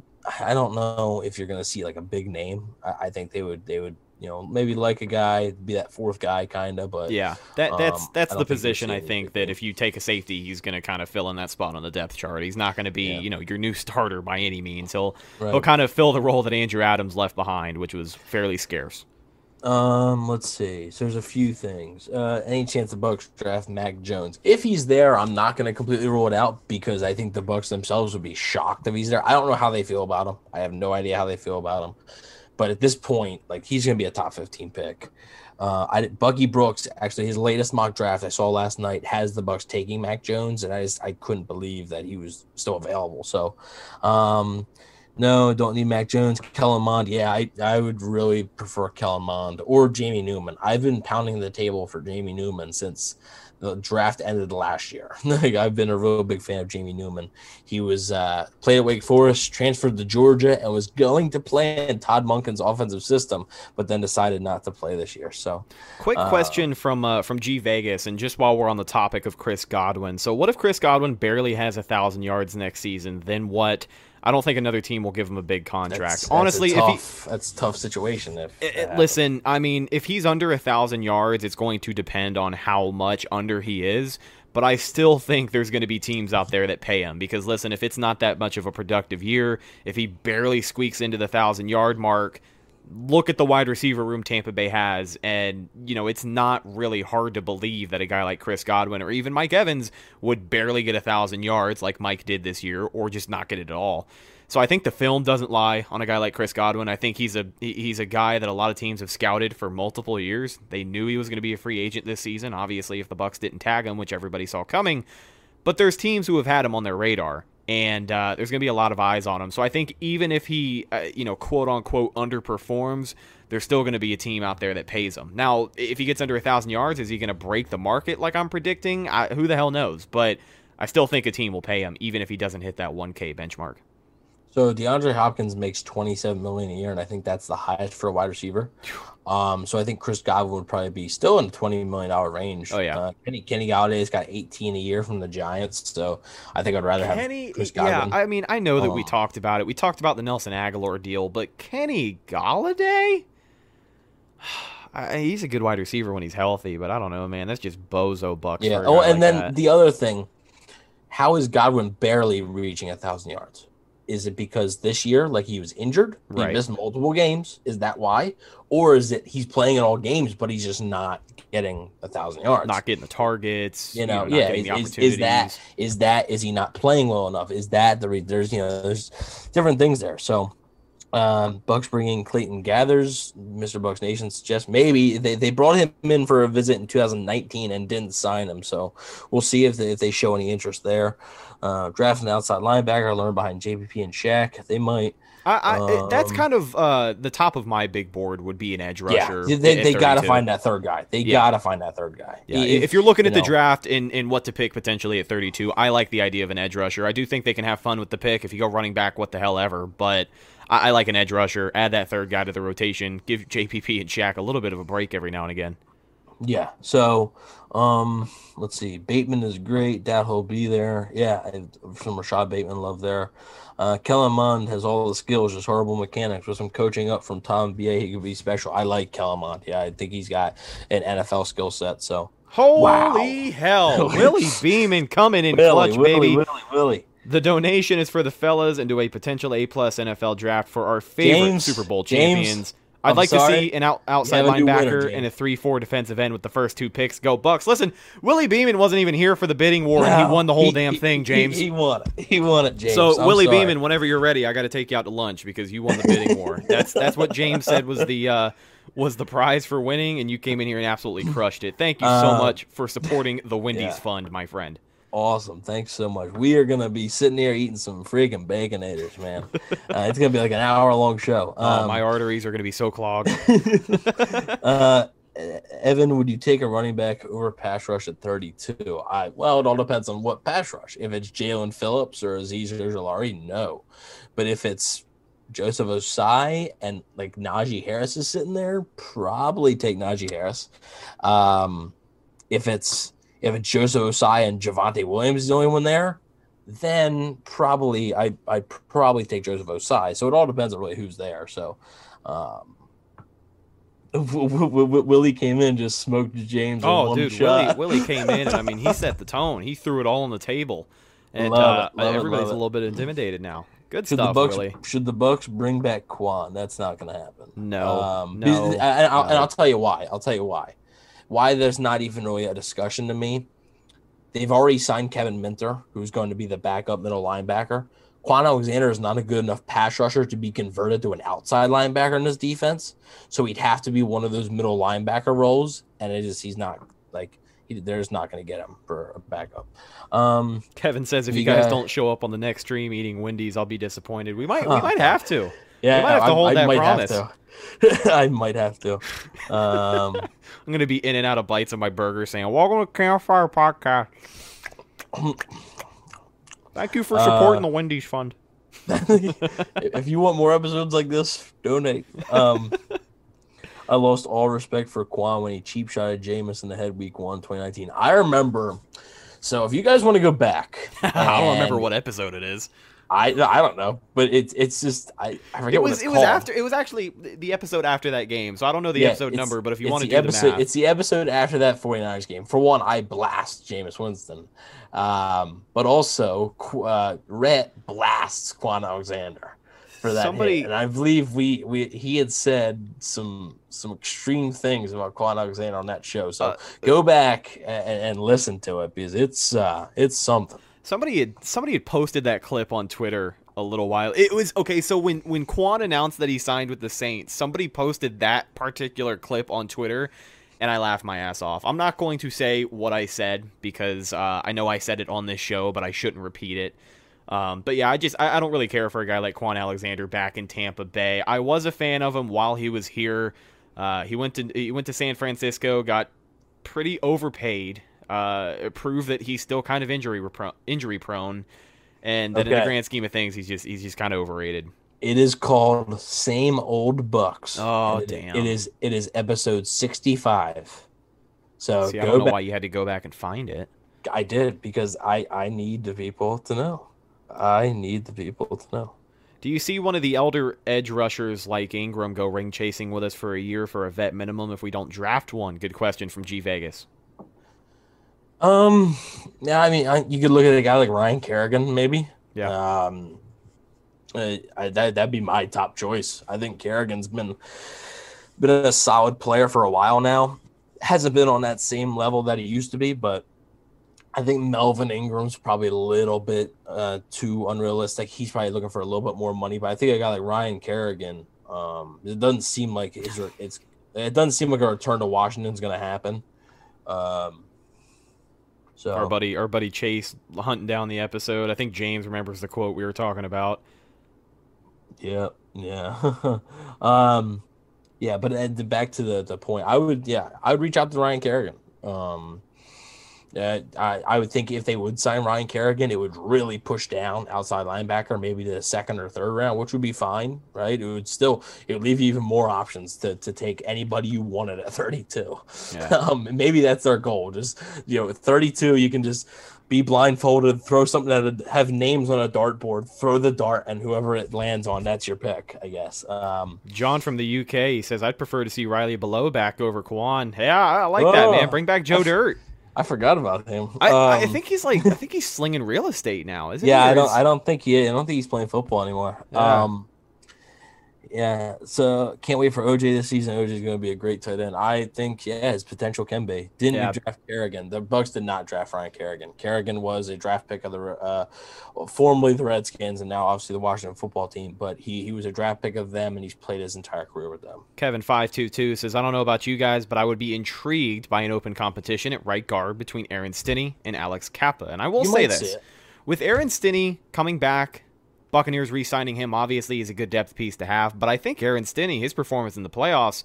I don't know if you're going to see like a big name. I, I think they would they would you know maybe like a guy be that fourth guy kind of, but Yeah, that that's Um, that's the don't think you'll position I think that if you take a safety, he's going to kind of fill in that spot on the depth chart. He's not going to be, Yeah. you know, your new starter by any means. He'll he'll kind of fill the role that Andrew Adams left behind, which was fairly scarce. Um, let's see. So there's a few things. Uh, any chance the Bucks draft Mac Jones? If he's there, I'm not going to completely rule it out because I think the Bucks themselves would be shocked if he's there. I don't know how they feel about him. I have no idea how they feel about him. But at this point, like he's going to be a top 15 pick. Uh, I Bucky Brooks actually his latest mock draft I saw last night has the Bucks taking Mac Jones, and I just I couldn't believe that he was still available. So, um, no, don't need Mac Jones. Kellen Mond, yeah, I, I would really prefer Kellen Mond or Jamie Newman. I've been pounding the table for Jamie Newman since the draft ended last year. (laughs) like I've been a real big fan of Jamie Newman. He was uh, played at Wake Forest, transferred to Georgia, and was going to play in Todd Monken's offensive system, but then decided not to play this year. So Quick question from uh, from G Vegas, and just while we're on the topic of Chris Godwin, so what if Chris Godwin barely has a thousand yards next season? Then what? I don't think another team will give him a big contract. that's- that's a Honestly, if he that's a tough situation. If It- it- listen, I mean, if he's under a thousand yards, it's going to depend on how much under he is. But I still think there's going to be teams out there that pay him because listen, if it's not that much of a productive year, if he barely squeaks into the thousand yard mark, look at the wide receiver room Tampa Bay has, and you know it's not really hard to believe that a guy like Chris Godwin or even Mike Evans would barely get a thousand yards like Mike did this year, or just not get it at all. So I think the film doesn't lie on a guy like Chris Godwin. I think he's a he's a guy that a lot of teams have scouted for multiple years. They knew he was going to be a free agent this season. Obviously, if the Bucks didn't tag him, which everybody saw coming, but there's teams who have had him on their radar and uh, there's going to be a lot of eyes on him. So I think even if he, uh, you know, quote unquote underperforms, there's still going to be a team out there that pays him. Now, if he gets under a thousand yards, is he going to break the market like I'm predicting? I, who the hell knows? But I still think a team will pay him, even if he doesn't hit that 1K benchmark. So DeAndre Hopkins makes 27 million a year, and I think that's the highest for a wide receiver. (sighs) Um, so I think Chris Godwin would probably be still in the 20 million dollar range. Oh yeah. Uh, Kenny Kenny Golladay's got 18 a year from the Giants, so I think I'd rather Kenny, have Chris yeah, I mean, I know that we Um, talked about it. We talked about the Nelson Agholor deal, but Kenny Golladay, (sighs) I, he's a good wide receiver when he's healthy, but I don't know, man. That's just bozo bucks. yeah. Oh, and like then that. the other thing, how is Godwin barely reaching a thousand yards? Is it because this year, like he was injured, Right. he missed multiple games? Is that why, or is it he's playing in all games, but he's just not getting a thousand yards? not getting the targets, you know, not yeah, getting the is, is, is that is that is he not playing well enough? Is that the re- there's you know there's different things there. So, um, Bucks bringing Clayton Geathers, Mr. Bucks Nation suggests maybe they, they brought him in for a visit in 2019 and didn't sign him. So we'll see if they, if they show any interest there. Uh, drafting outside linebacker, learn behind JPP and Shaq. They might. I, I, that's Um, kind of uh, the top of my big board would be an edge rusher. Yeah, they, they got to find that third guy. They Yeah. got to find that third guy. Yeah, If- if you're looking at you the know. draft and, and what to pick potentially at 32, I like the idea of an edge rusher. I do think they can have fun with the pick. If you go running back, what the hell ever. But I, I like an edge rusher. Add that third guy to the rotation. Give JPP and Shaq a little bit of a break every now and again. Yeah. So, um, let's see. Bateman is great. That will be there. Yeah, and some Rashod Bateman love there. Uh, Kellen Mond has all the skills, just horrible mechanics. With some coaching up from Tom BA, he could be special. I like Kellen Mond. Yeah, I think he's got an NFL skill set. So, Holy Wow. hell. (laughs) Willie Beeman coming in Willie, clutch, Willie, baby. Willie, Willie. The donation is for the fellas into a potential A plus NFL draft for our favorite James, Super Bowl James, champions. I'd I'm like to see an out, outside winner, linebacker and a three-four defensive end with the first two picks. Go Bucks! Listen, Willie Beeman wasn't even here for the bidding war, and he won the whole he- damn he- thing, he- James. He, won it. He won it, James. so I'm Willie sorry. Beeman, whenever you're ready, I got to take you out to lunch because you won the bidding war. (laughs) That's that's what James said was the uh, was the prize for winning, and you came in here and absolutely crushed it. Thank you so Uh, much for supporting the Wendy's yeah. Fund, my friend. Awesome. Thanks so much. We are gonna be sitting here eating some freaking baconators, man. (laughs) uh, it's gonna be like an hour long show. Oh, Um, my arteries are going to be so clogged. (laughs) (laughs) uh, Evan, would you take a running back over pass rush at 32? I well, it all depends on what pass rush. If it's Jaelan Phillips or Azeez Ojulari, no. But if it's Joseph Ossai and like Najee Harris is sitting there, probably take Najee Harris. Um, if it's if it's Joseph Ossai and Javonte Williams is the only one there, then probably I I probably take Joseph Ossai. So it all depends on really who's there. So. Um, (laughs) Willie came in, just smoked James. Oh, dude. Willie, Willie came in, and I mean, he set the tone. He threw it all on the table, and uh, it, it, everybody's love a little bit intimidated now. Good Should the stuff, Bucks Willie. should the Bucks bring back Kwon? That's not going to happen. No, um, no, and, I'll, and no. I'll tell you why. I'll tell you why. Why there's not even really a discussion to me. They've already signed Kevin Minter, who's going to be the backup middle linebacker. Kwon Alexander is not a good enough pass rusher to be converted to an outside linebacker in this defense. So he'd have to be one of those middle linebacker roles, and it is he's not like he, they're just not going to get him for a backup. Um, Kevin says if you guys got- don't show up on the next stream eating Wendy's, I'll be disappointed. We might, we might have to. Yeah, might have to I- hold I that might promise. Have to. (laughs) I might have to. Um, (laughs) I'm gonna be in and out of bites of my burger, saying "Welcome to Campfire Podcast." Thank you for supporting Uh, the Wendy's Fund. (laughs) if you want more episodes like this, donate. Um, I lost all respect for Kwon when he cheap shotted Jameis in the head week one, 2019. I remember. So if you guys want to go back, I don't remember what episode it is. I I don't know, but it's it's just I, I forget It what was it's it was called. after it was actually the episode after that game, so I don't know the Yeah, episode number. But if you want to do episode, the math, it's the episode after that 49ers game. For one, I blast Jameis Winston, um, but also uh, Rhett blasts Kwon Alexander. for that Somebody- hit. and I believe we we he had said some some extreme things about Kwon Alexander on that show. So Uh, go back and, and listen to it because it's uh it's something. Somebody had somebody had posted that clip on Twitter a little while. It was okay. So when when Kwon announced that he signed with the Saints, somebody posted that particular clip on Twitter, and I laughed my ass off. I'm not going to say what I said because uh, I know I said it on this show, but I shouldn't repeat it. Um, but yeah, I just I, I don't really care for a guy like Kwon Alexander back in Tampa Bay. I was a fan of him while he was here. Uh, he went to he went to San Francisco, got pretty overpaid. Uh, proved that he's still kind of injury repro- injury prone, and that in the grand scheme of things, he's just he's just kind of overrated. It is called Same Old Bucks. Oh, it- damn. It is it is episode sixty five. So See, I don't know back. why you had to go back and find it. I did because I I need the people to know. I need the people to know. Do you see one of the elder edge rushers like Ingram go ring chasing with us for a year for a vet minimum if we don't draft one? Good question from G Vegas. Um, yeah, I mean, I, you could look at a guy like Ryan Kerrigan, maybe. Yeah. Um, uh, I, that that'd be my top choice. I think Kerrigan's been been a solid player for a while now. Hasn't been on that same level that he used to be, but I think Melvin Ingram's probably a little bit uh, too unrealistic. He's probably looking for a little bit more money, but I think a guy like Ryan Kerrigan, um, it doesn't seem like it's it's it doesn't seem like a return to Washington's going to happen. Um, so Our buddy, our buddy Chase hunting down the episode. I think James remembers the quote we were talking about. Yeah, yeah, (laughs) um, yeah. But back to the the point, I would, yeah, I would reach out to Ryan Kerrigan. Um, yeah, I I would think if they would sign Ryan Kerrigan, it would really push down outside linebacker, maybe to the second or third round, which would be fine, right? It would still it would leave you even more options to to take anybody you wanted at (laughs) thirty two. Yeah. Um, maybe that's their goal. Just you know, at thirty two, you can just be blindfolded, throw something that have names on a dartboard, throw the dart, and whoever it lands on, that's your pick, I guess. Um, John from the UK he says I'd prefer to see Riley Bullough back over Kwon. Yeah, I like that Oh. man. Bring back Joe Dirt. I forgot about him. I, I Um, think he's like I think he's slinging real estate now, isn't yeah, he? I don't. I don't think he. I don't think he's playing football anymore. Yeah. Um, yeah. So can't wait for OJ this season. OJ is going to be a great tight end. I think. Yeah, his potential can be. Didn't Yeah. draft Kerrigan. The Bucks did not draft Ryan Kerrigan. Kerrigan was a draft pick of the, uh, formerly the Redskins and now obviously the Washington football team. But he he was a draft pick of them and he's played his entire career with them. Kevin five two two says I don't know about you guys, but I would be intrigued by an open competition at right guard between Aaron Stinnie and Alex Cappa. And I will You say this: with Aaron Stinnie coming back, Buccaneers re-signing him obviously is a good depth piece to have. But I think Aaron Stinnie, his performance in the playoffs,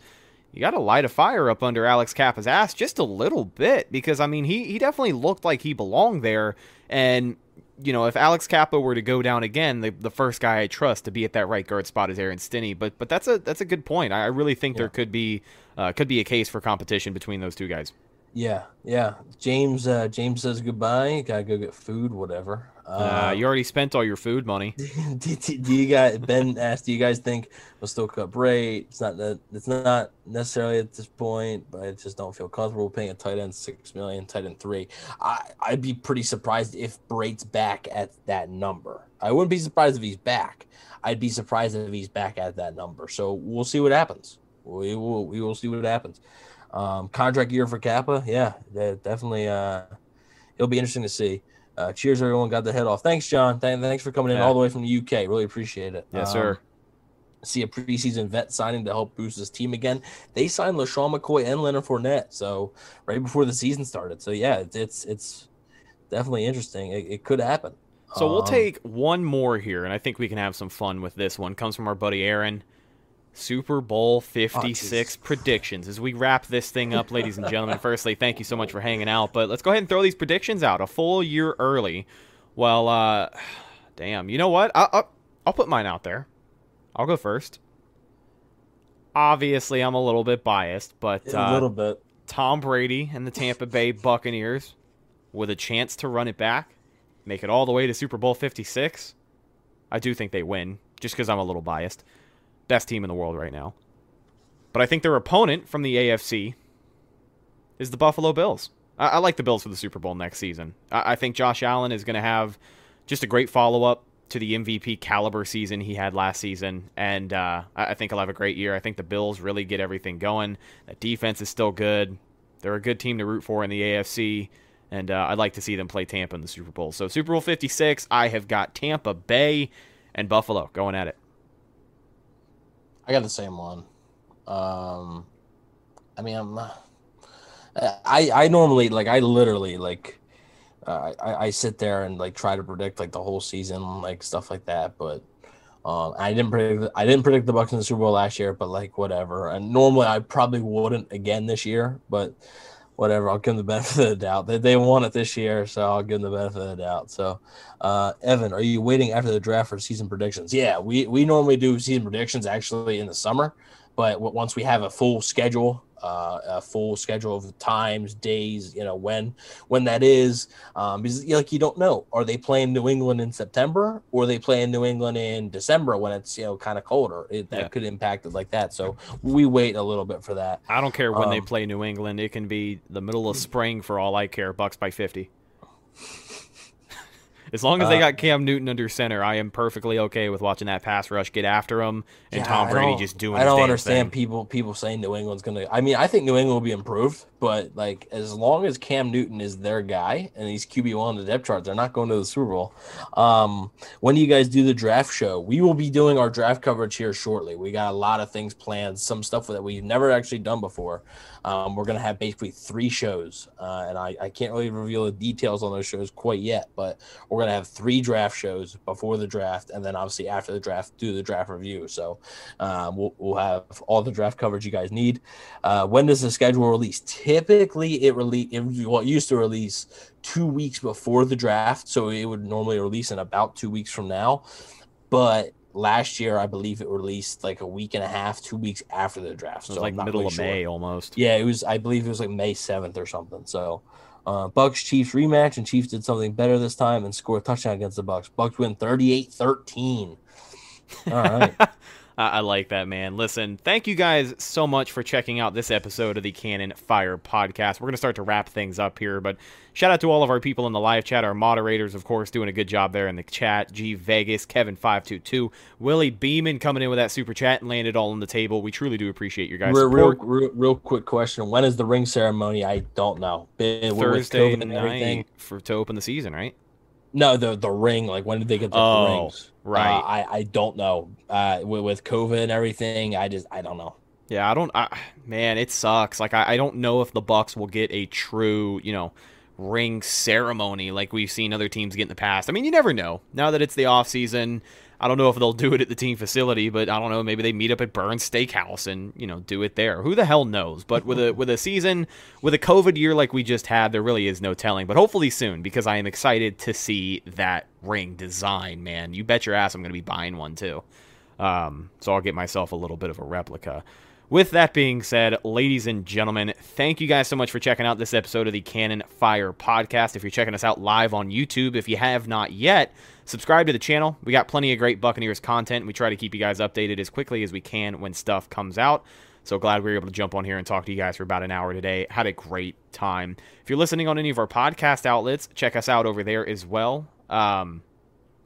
you got to light a fire up under Alex Cappa's ass just a little bit because I mean he he definitely looked like he belonged there. And you know if Alex Cappa were to go down again, the the first guy I trust to be at that right guard spot is Aaron Stinnie. But but that's a that's a good point. I, I really think there could be uh, could be a case for competition between those two guys. Yeah, yeah. James uh, James says goodbye. Gotta go get food, whatever. Uh, you already spent all your food money. (laughs) do, do- do you guys Ben (laughs) asked, do you guys think we'll still cut Brate? It's not that it's not necessarily at this point, but I just don't feel comfortable paying a tight end six million, tight end three. I, I'd be pretty surprised if Brate's back at that number. I wouldn't be surprised if he's back. I'd be surprised if he's back at that number. So we'll see what happens. We will we will see what happens. Um, contract year for Cappa, yeah, that definitely uh it'll be interesting to see. Uh, cheers, everyone. Got the head off. Thanks, John. Th- thanks for coming in Yeah. all the way from the UK. Really appreciate it. Yes, Um, sir. See a preseason vet signing to help boost his team again. They signed LeSean McCoy and Leonard Fournette. So right before the season started. So yeah, it's it's, it's definitely interesting. It, it could happen. So we'll Um, take one more here, and I think we can have some fun with this one. Comes from our buddy Aaron. Super Bowl 56 predictions. As we wrap this thing up, ladies and gentlemen, firstly, thank you so much for hanging out. But let's go ahead and throw these predictions out a full year early. Well, uh, (sighs) damn. You know what? I'll, I'll, I'll put mine out there. I'll go first. Obviously, I'm a little bit biased, but a uh, little bit. Tom Brady and the Tampa Bay Buccaneers with a chance to run it back, make it all the way to Super Bowl 56. I do think they win, just because I'm a little biased. Best team in the world right now. But I think their opponent from the AFC is the Buffalo Bills. I, I like the Bills for the Super Bowl next season. I, I think Josh Allen is going to have just a great follow up to the MVP caliber season he had last season, and uh, I, I think he'll have a great year. I think the Bills really get everything going. That defense is still good. They're a good team to root for in the AFC, and uh, I'd like to see them play Tampa in the Super Bowl. So Super Bowl 56, I have got Tampa Bay and Buffalo going at it. I got the same one. Um, I mean, I'm. I I normally like I literally like uh, I I sit there and like try to predict like the whole season like stuff like that, but um, I didn't predict I didn't predict the Bucks in the Super Bowl last year, but like whatever. And normally I probably wouldn't again this year, but whatever. I'll give them the benefit of the doubt. They they won it this year, so I'll give them the benefit of the doubt. So, uh, Evan, are you waiting after the draft for season predictions? Yeah, we we normally do season predictions actually in the summer, but once we have a full schedule uh, a full schedule of times, days, you know when when that is, um, because like you don't know, are they playing New England in September or are they playing New England in December when it's you know kind of colder? It, that yeah. could impact it like that. So we wait a little bit for that. I don't care when um, they play New England; it can be the middle of spring for all I care. Bucks by fifty. As long as they uh, got Cam Newton under center, I am perfectly okay with watching that pass rush get after him and yeah, Tom Brady just doing. I don't understand thing. people people saying New England's gonna. I mean, I think New England will be improved, but like as long as Cam Newton is their guy and he's QB one on the depth chart, they're not going to the Super Bowl. Um, when do you guys do the draft show? We will be doing our draft coverage here shortly. We got a lot of things planned, some stuff that we've never actually done before. Um, we're to have basically three shows, uh, and I, I can't really reveal the details on those shows quite yet, but we're to have three draft shows before the draft, and then obviously after the draft, do the draft review. So um, we'll, we'll have all the draft coverage you guys need. Uh, when does the schedule release? Typically, it release it, well, it used to release two weeks before the draft, so it would normally release in about two weeks from now. But last year, I believe it released like a week and a half, two weeks after the draft. It was so like middle really of sure. May almost. Yeah, it was. I believe it was like May seventh or something. So, uh, Bucks Chiefs rematch, and Chiefs did something better this time and scored a touchdown against the Bucks. Bucks win 38-13. All right. (laughs) I like that, man. Listen, thank you guys so much for checking out this episode of the Cannon Fire podcast. We're going to start to wrap things up here, but shout out to all of our people in the live chat, our moderators, of course, doing a good job there in the chat. G Vegas, Kevin522, Willie Beeman coming in with that super chat and landed all on the table. We truly do appreciate your guys' real, real, real, real, quick question. When is the ring ceremony? I don't know. Thursday night for, to open the season, right? No, the the ring. Like when did they get the oh, rings? Right. Uh, I I don't know. Uh, with, with COVID and everything, I just I don't know. Yeah, I don't. I, man, it sucks. Like I, I don't know if the Bucks will get a true, you know, ring ceremony like we've seen other teams get in the past. I mean, you never know. Now that it's the off season, I don't know if they'll do it at the team facility, but I don't know. Maybe they meet up at Bern's Steakhouse and you know do it there. Who the hell knows? But with a with a season with a COVID year like we just had, there really is no telling. But hopefully soon, because I am excited to see that ring design. Man, you bet your ass I'm going to be buying one too. Um, so I'll get myself a little bit of a replica. With that being said, ladies and gentlemen, thank you guys so much for checking out this episode of the Cannon Fire podcast. If you're checking us out live on YouTube, if you have not yet, subscribe to the channel. We got plenty of great Buccaneers content. We try to keep you guys updated as quickly as we can when stuff comes out. So glad we were able to jump on here and talk to you guys for about an hour today. Had a great time. If you're listening on any of our podcast outlets, check us out over there as well. Um,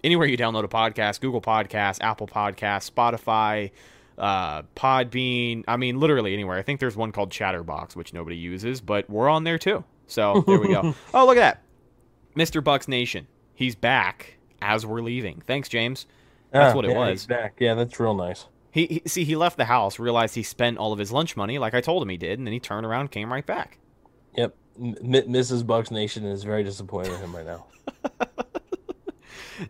anywhere you download a podcast, Google Podcasts, Apple Podcasts, Spotify, uh, Podbean. I mean, literally anywhere. I think there's one called Chatterbox, which nobody uses, but we're on there too. So there we go. (laughs) oh, look at that. Mr. Bucks Nation. He's back as we're leaving. Thanks, James. That's what it yeah, was. back. Yeah, that's real nice. He, he, see he left the house, realized he spent all of his lunch money, like I told him he did, and then he turned around, came right back. Yep, M- Mrs. Bucks Nation is very disappointed in him right now. (laughs)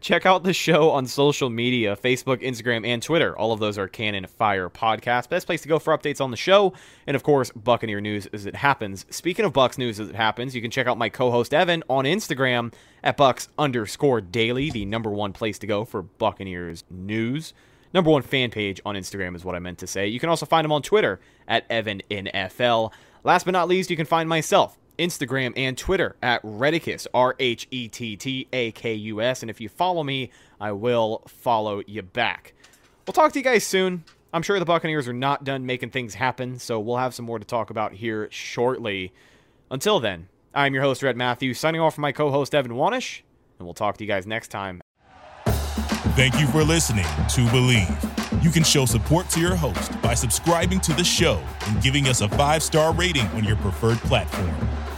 Check out the show on social media Facebook, Instagram, and Twitter. All of those are Cannon Fire Podcast. Best place to go for updates on the show. And of course, Buccaneer News as it happens. Speaking of Bucks News as it happens, you can check out my co host Evan on Instagram at Bucks underscore daily, the number one place to go for Buccaneers news. Number one fan page on Instagram is what I meant to say. You can also find him on Twitter at EvanNFL. Last but not least, you can find myself Instagram, and Twitter at Rhettakus, R H E T T A K U S. And if you follow me, I will follow you back. We'll talk to you guys soon. I'm sure the Buccaneers are not done making things happen, so we'll have some more to talk about here shortly. Until then, I'm your host, Rhett Matthews, signing off from my co host, Evan Wanish, and we'll talk to you guys next time. Thank you for listening to Bleav. You can show support to your host by subscribing to the show and giving us a five star rating on your preferred platform.